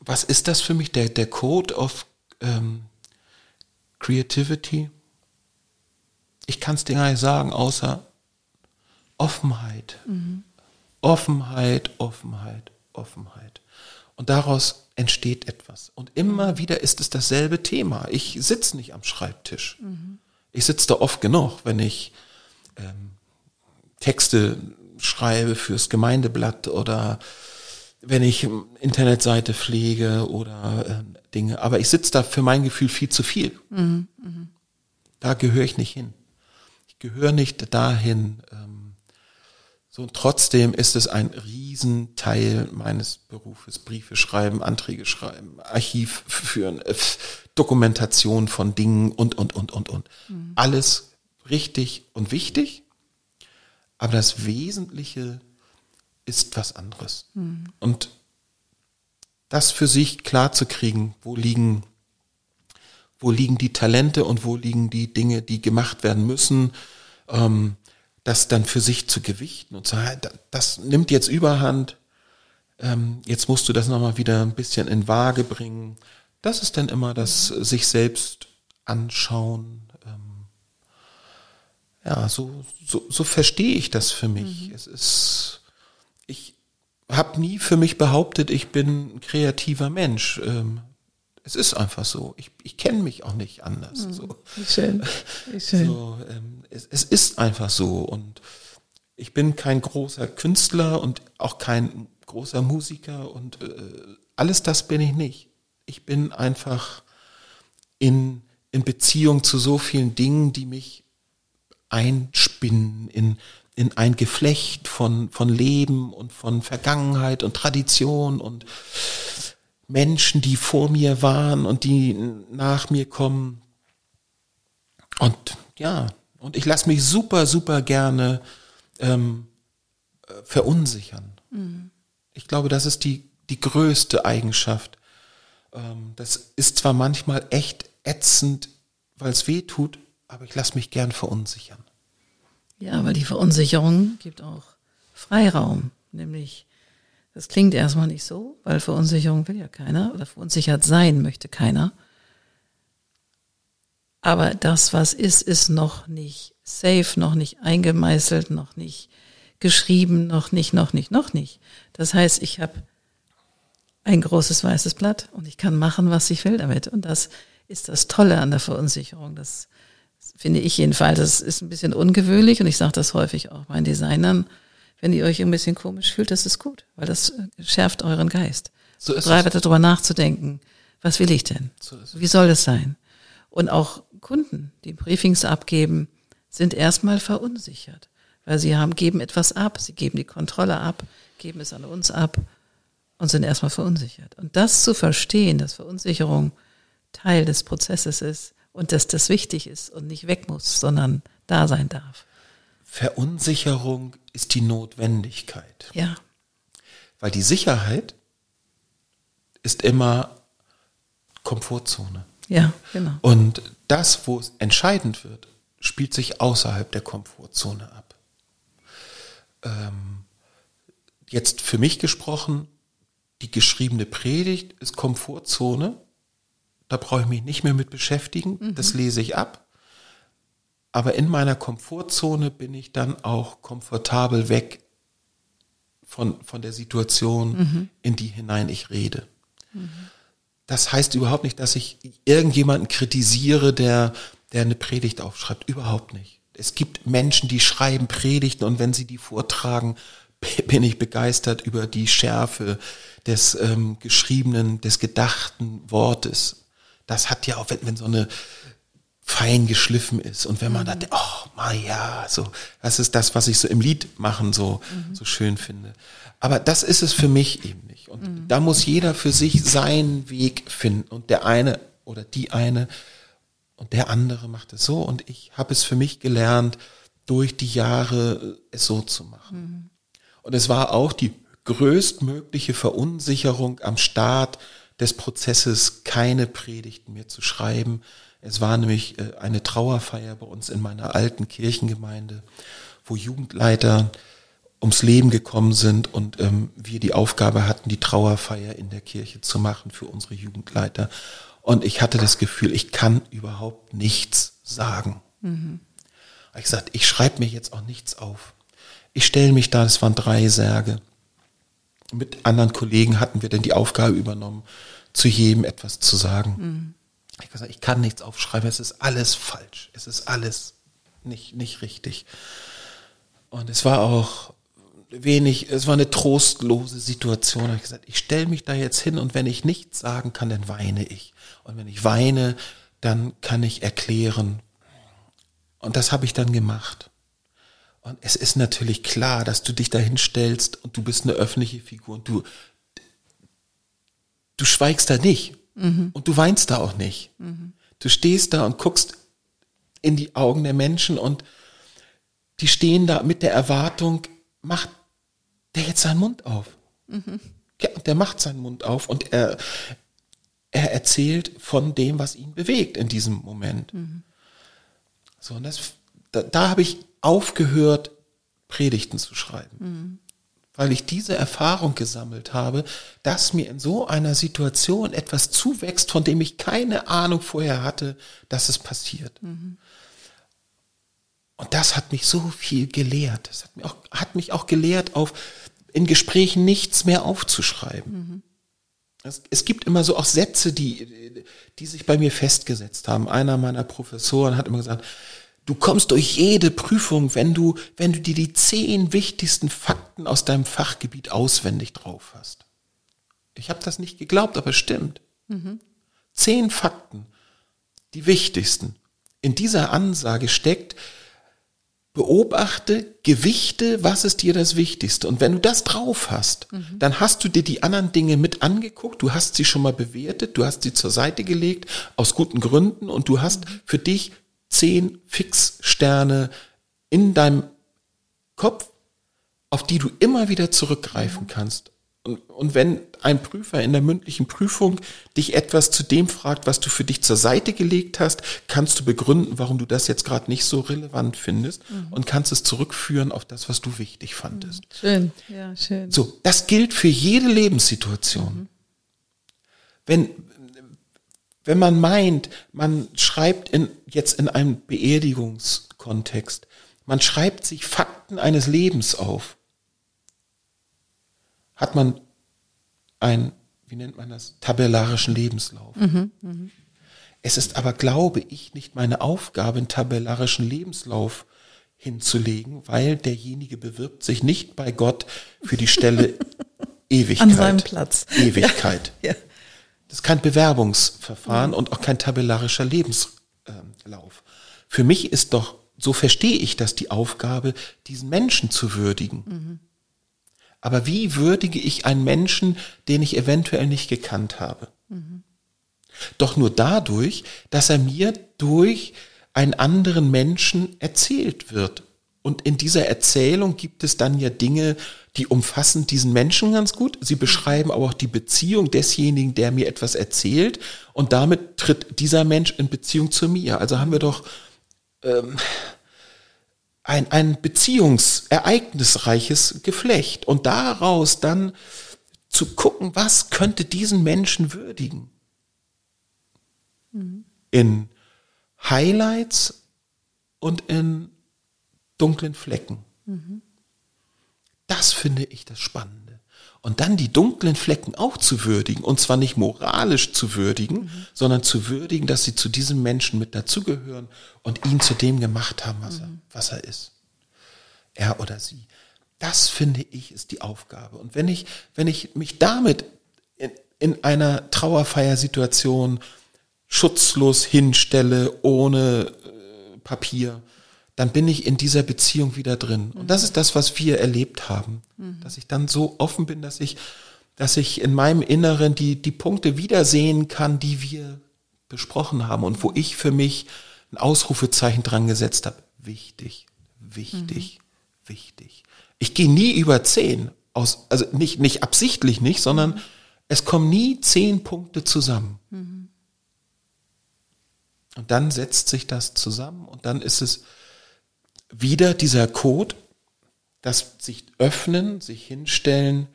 was ist das für mich, der, der Code of ähm, Creativity? Ich kann es dir gar nicht sagen, außer Offenheit. Mhm. Offenheit, Offenheit. Offenheit. Und daraus entsteht etwas. Und immer wieder ist es dasselbe Thema. Ich sitze nicht am Schreibtisch. Mhm. Ich sitze da oft genug, wenn ich ähm, Texte schreibe fürs Gemeindeblatt oder wenn ich Internetseite pflege oder äh, Dinge. Aber ich sitze da für mein Gefühl viel zu viel. Mhm. Mhm. Da gehöre ich nicht hin. Ich gehöre nicht dahin, ähm, so, und trotzdem ist es ein Riesenteil meines Berufes. Briefe schreiben, Anträge schreiben, Archiv führen, äh, Dokumentation von Dingen und, und, und, und, und. Mhm. Alles richtig und wichtig. Aber das Wesentliche ist was anderes. Mhm. Und das für sich klar zu kriegen, wo liegen, wo liegen die Talente und wo liegen die Dinge, die gemacht werden müssen, ähm, das dann für sich zu gewichten und zu das nimmt jetzt Überhand, ähm, jetzt musst du das nochmal wieder ein bisschen in Waage bringen. Das ist dann immer das sich selbst anschauen. Ähm, ja, so, so, so verstehe ich das für mich. Mhm. Es ist, ich habe nie für mich behauptet, ich bin ein kreativer Mensch. Ähm, es ist einfach so. Ich, ich kenne mich auch nicht anders. Mhm. So. Schön. Schön. So, ähm, es, es ist einfach so. Und ich bin kein großer Künstler und auch kein großer Musiker und äh, alles das bin ich nicht. Ich bin einfach in, in Beziehung zu so vielen Dingen, die mich einspinnen in, in ein Geflecht von, von Leben und von Vergangenheit und Tradition und Menschen, die vor mir waren und die nach mir kommen. Und ja, und ich lasse mich super, super gerne ähm, verunsichern. Mhm. Ich glaube, das ist die, die größte Eigenschaft. Ähm, das ist zwar manchmal echt ätzend, weil es weh tut, aber ich lasse mich gern verunsichern. Ja, weil die Verunsicherung gibt auch Freiraum, nämlich das klingt erstmal nicht so, weil Verunsicherung will ja keiner oder verunsichert sein möchte keiner. Aber das, was ist, ist noch nicht safe, noch nicht eingemeißelt, noch nicht geschrieben, noch nicht, noch nicht, noch nicht. Das heißt, ich habe ein großes weißes Blatt und ich kann machen, was ich will damit. Und das ist das Tolle an der Verunsicherung. Das finde ich jedenfalls. Das ist ein bisschen ungewöhnlich und ich sage das häufig auch meinen Designern wenn ihr euch ein bisschen komisch fühlt, das ist gut, weil das äh, schärft euren Geist. So ist Bereit es. darüber nachzudenken, was will ich denn? So Wie soll das sein? Und auch Kunden, die Briefings abgeben, sind erstmal verunsichert, weil sie haben, geben etwas ab, sie geben die Kontrolle ab, geben es an uns ab und sind erstmal verunsichert. Und das zu verstehen, dass Verunsicherung Teil des Prozesses ist und dass das wichtig ist und nicht weg muss, sondern da sein darf. Verunsicherung ist die Notwendigkeit. Ja. Weil die Sicherheit ist immer Komfortzone. Ja, genau. Und das, wo es entscheidend wird, spielt sich außerhalb der Komfortzone ab. Ähm, jetzt für mich gesprochen, die geschriebene Predigt ist Komfortzone. Da brauche ich mich nicht mehr mit beschäftigen. Mhm. Das lese ich ab. Aber in meiner Komfortzone bin ich dann auch komfortabel weg von, von der Situation, mhm. in die hinein ich rede. Mhm. Das heißt überhaupt nicht, dass ich irgendjemanden kritisiere, der, der eine Predigt aufschreibt. Überhaupt nicht. Es gibt Menschen, die schreiben Predigten und wenn sie die vortragen, bin ich begeistert über die Schärfe des ähm, geschriebenen, des gedachten Wortes. Das hat ja auch, wenn, wenn so eine fein geschliffen ist und wenn man mhm. da, oh, ma ja, so, das ist das, was ich so im Lied machen so, mhm. so schön finde. Aber das ist es für mich eben nicht. Und mhm. da muss jeder für sich seinen Weg finden. Und der eine oder die eine und der andere macht es so. Und ich habe es für mich gelernt, durch die Jahre es so zu machen. Mhm. Und es war auch die größtmögliche Verunsicherung am Start des Prozesses, keine Predigten mehr zu schreiben. Es war nämlich äh, eine Trauerfeier bei uns in meiner alten Kirchengemeinde, wo Jugendleiter ums Leben gekommen sind und ähm, wir die Aufgabe hatten, die Trauerfeier in der Kirche zu machen für unsere Jugendleiter. Und ich hatte das Gefühl, ich kann überhaupt nichts sagen. Mhm. Ich gesagt, ich schreibe mir jetzt auch nichts auf. Ich stelle mich da, das waren drei Särge. Mit anderen Kollegen hatten wir dann die Aufgabe übernommen, zu jedem etwas zu sagen. Mhm. Ich gesagt, ich kann nichts aufschreiben, es ist alles falsch, es ist alles nicht, nicht richtig. Und es war auch wenig, es war eine trostlose Situation. Ich habe gesagt, ich stelle mich da jetzt hin und wenn ich nichts sagen kann, dann weine ich. Und wenn ich weine, dann kann ich erklären. Und das habe ich dann gemacht. Und es ist natürlich klar, dass du dich dahin stellst und du bist eine öffentliche Figur und du, du schweigst da nicht mhm. und du weinst da auch nicht. Mhm. Du stehst da und guckst in die Augen der Menschen und die stehen da mit der Erwartung, macht der jetzt seinen Mund auf. Mhm. Ja, der macht seinen Mund auf und er, er erzählt von dem, was ihn bewegt in diesem Moment. Mhm. So, und das, da, da habe ich aufgehört, Predigten zu schreiben. Mhm. Weil ich diese Erfahrung gesammelt habe, dass mir in so einer Situation etwas zuwächst, von dem ich keine Ahnung vorher hatte, dass es passiert. Mhm. Und das hat mich so viel gelehrt. Das hat mich auch, hat mich auch gelehrt, auf, in Gesprächen nichts mehr aufzuschreiben. Mhm. Es, es, gibt immer so auch Sätze, die, die sich bei mir festgesetzt haben. Einer meiner Professoren hat immer gesagt, Du kommst durch jede Prüfung, wenn du, wenn du dir die zehn wichtigsten Fakten aus deinem Fachgebiet auswendig drauf hast. Ich habe das nicht geglaubt, aber es stimmt. Mhm. Zehn Fakten, die wichtigsten. In dieser Ansage steckt, beobachte, gewichte, was ist dir das Wichtigste. Und wenn du das drauf hast, mhm. dann hast du dir die anderen Dinge mit angeguckt, du hast sie schon mal bewertet, du hast sie zur Seite gelegt, aus guten Gründen, und du hast mhm. für dich zehn Fixsterne in deinem Kopf, auf die du immer wieder zurückgreifen kannst. Und, und wenn ein Prüfer in der mündlichen Prüfung dich etwas zu dem fragt, was du für dich zur Seite gelegt hast, kannst du begründen, warum du das jetzt gerade nicht so relevant findest mhm. und kannst es zurückführen auf das, was du wichtig fandest. Mhm. Schön, ja, schön. So, das gilt für jede Lebenssituation. Mhm. Wenn, wenn man meint, man schreibt in, jetzt in einem Beerdigungskontext, man schreibt sich Fakten eines Lebens auf, hat man einen, wie nennt man das, tabellarischen Lebenslauf. Mhm, mh. Es ist aber, glaube ich, nicht meine Aufgabe, einen tabellarischen Lebenslauf hinzulegen, weil derjenige bewirbt sich nicht bei Gott für die Stelle Ewigkeit. An seinem Platz. Ewigkeit. Ja, ja. Das ist kein Bewerbungsverfahren mhm. und auch kein tabellarischer Lebenslauf. Für mich ist doch, so verstehe ich das, die Aufgabe, diesen Menschen zu würdigen. Mhm. Aber wie würdige ich einen Menschen, den ich eventuell nicht gekannt habe? Mhm. Doch nur dadurch, dass er mir durch einen anderen Menschen erzählt wird. Und in dieser Erzählung gibt es dann ja Dinge, die umfassen diesen Menschen ganz gut. Sie beschreiben aber auch die Beziehung desjenigen, der mir etwas erzählt. Und damit tritt dieser Mensch in Beziehung zu mir. Also haben wir doch ähm, ein, ein beziehungsereignisreiches Geflecht. Und daraus dann zu gucken, was könnte diesen Menschen würdigen. Mhm. In Highlights und in dunklen Flecken. Mhm. Das finde ich das Spannende. Und dann die dunklen Flecken auch zu würdigen, und zwar nicht moralisch zu würdigen, mhm. sondern zu würdigen, dass sie zu diesem Menschen mit dazugehören und ihn zu dem gemacht haben, was, mhm. er, was er ist. Er oder sie. Das finde ich ist die Aufgabe. Und wenn ich, wenn ich mich damit in, in einer Trauerfeiersituation schutzlos hinstelle, ohne äh, Papier, dann bin ich in dieser Beziehung wieder drin. Und das ist das, was wir erlebt haben. Mhm. Dass ich dann so offen bin, dass ich, dass ich in meinem Inneren die, die Punkte wiedersehen kann, die wir besprochen haben und wo ich für mich ein Ausrufezeichen dran gesetzt habe. Wichtig, wichtig, mhm. wichtig. Ich gehe nie über zehn, aus, also nicht, nicht absichtlich nicht, sondern mhm. es kommen nie zehn Punkte zusammen. Mhm. Und dann setzt sich das zusammen und dann ist es, wieder dieser Code, das sich öffnen, sich hinstellen,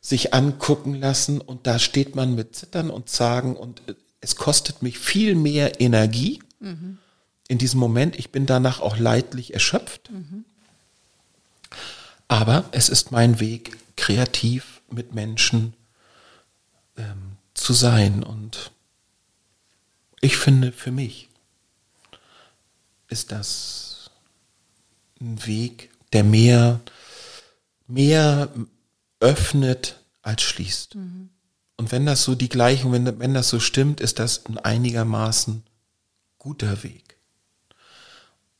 sich angucken lassen und da steht man mit Zittern und Zagen und es kostet mich viel mehr Energie mhm. in diesem Moment. Ich bin danach auch leidlich erschöpft. Mhm. Aber es ist mein Weg, kreativ mit Menschen ähm, zu sein. Und ich finde, für mich ist das ein Weg, der mehr, mehr öffnet als schließt. Mhm. Und wenn das so die Gleichung, wenn, wenn das so stimmt, ist das ein einigermaßen guter Weg.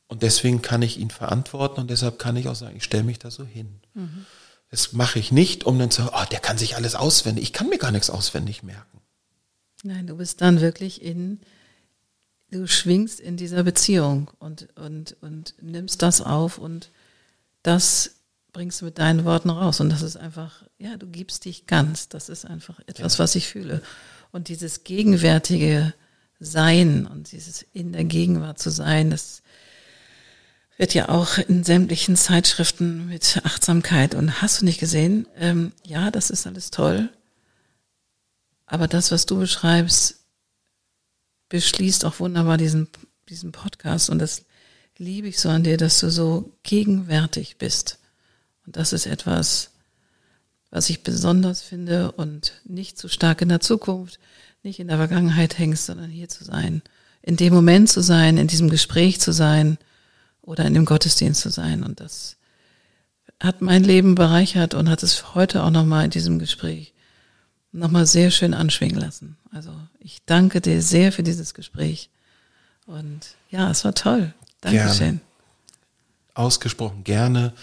Und deswegen kann ich ihn verantworten und deshalb kann ich auch sagen, ich stelle mich da so hin. Mhm. Das mache ich nicht, um dann zu sagen, oh, der kann sich alles auswendig. Ich kann mir gar nichts auswendig merken. Nein, du bist dann wirklich in du schwingst in dieser Beziehung und, und, und nimmst das auf und das bringst du mit deinen Worten raus. Und das ist einfach, ja, du gibst dich ganz. Das ist einfach etwas, was ich fühle. Und dieses gegenwärtige Sein und dieses in der Gegenwart zu sein, das wird ja auch in sämtlichen Zeitschriften mit Achtsamkeit und hast du nicht gesehen? Ähm, ja, das ist alles toll. Aber das, was du beschreibst, beschließt auch wunderbar diesen, diesen Podcast und das liebe ich so an dir, dass du so gegenwärtig bist. Und das ist etwas, was ich besonders finde und nicht zu stark in der Zukunft, nicht in der Vergangenheit hängst, sondern hier zu sein, in dem Moment zu sein, in diesem Gespräch zu sein oder in dem Gottesdienst zu sein. Und das hat mein Leben bereichert und hat es heute auch nochmal in diesem Gespräch nochmal sehr schön anschwingen lassen. Also ich danke dir sehr für dieses Gespräch. Und ja, es war toll. Dankeschön. Gerne. Ausgesprochen gerne.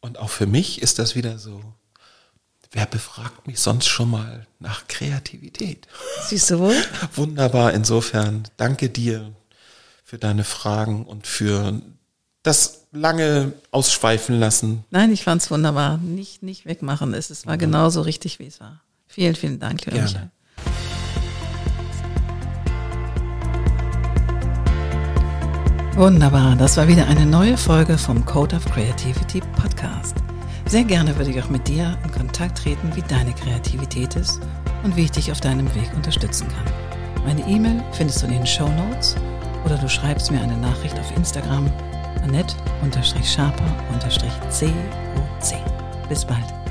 Und auch für mich ist das wieder so, wer befragt mich sonst schon mal nach Kreativität? Siehst du wohl? Wunderbar. Insofern danke dir für deine Fragen und für das lange ausschweifen lassen. Nein, ich fand es wunderbar. Nicht, nicht wegmachen. Es, es war genauso richtig, wie es war. Vielen, vielen Dank, lieber Michael. Wunderbar, das war wieder eine neue Folge vom Code of Creativity Podcast. Sehr gerne würde ich auch mit dir in Kontakt treten, wie deine Kreativität ist und wie ich dich auf deinem Weg unterstützen kann. Meine E-Mail findest du in den Show Notes oder du schreibst mir eine Nachricht auf Instagram annette-sharper-coc. Bis bald.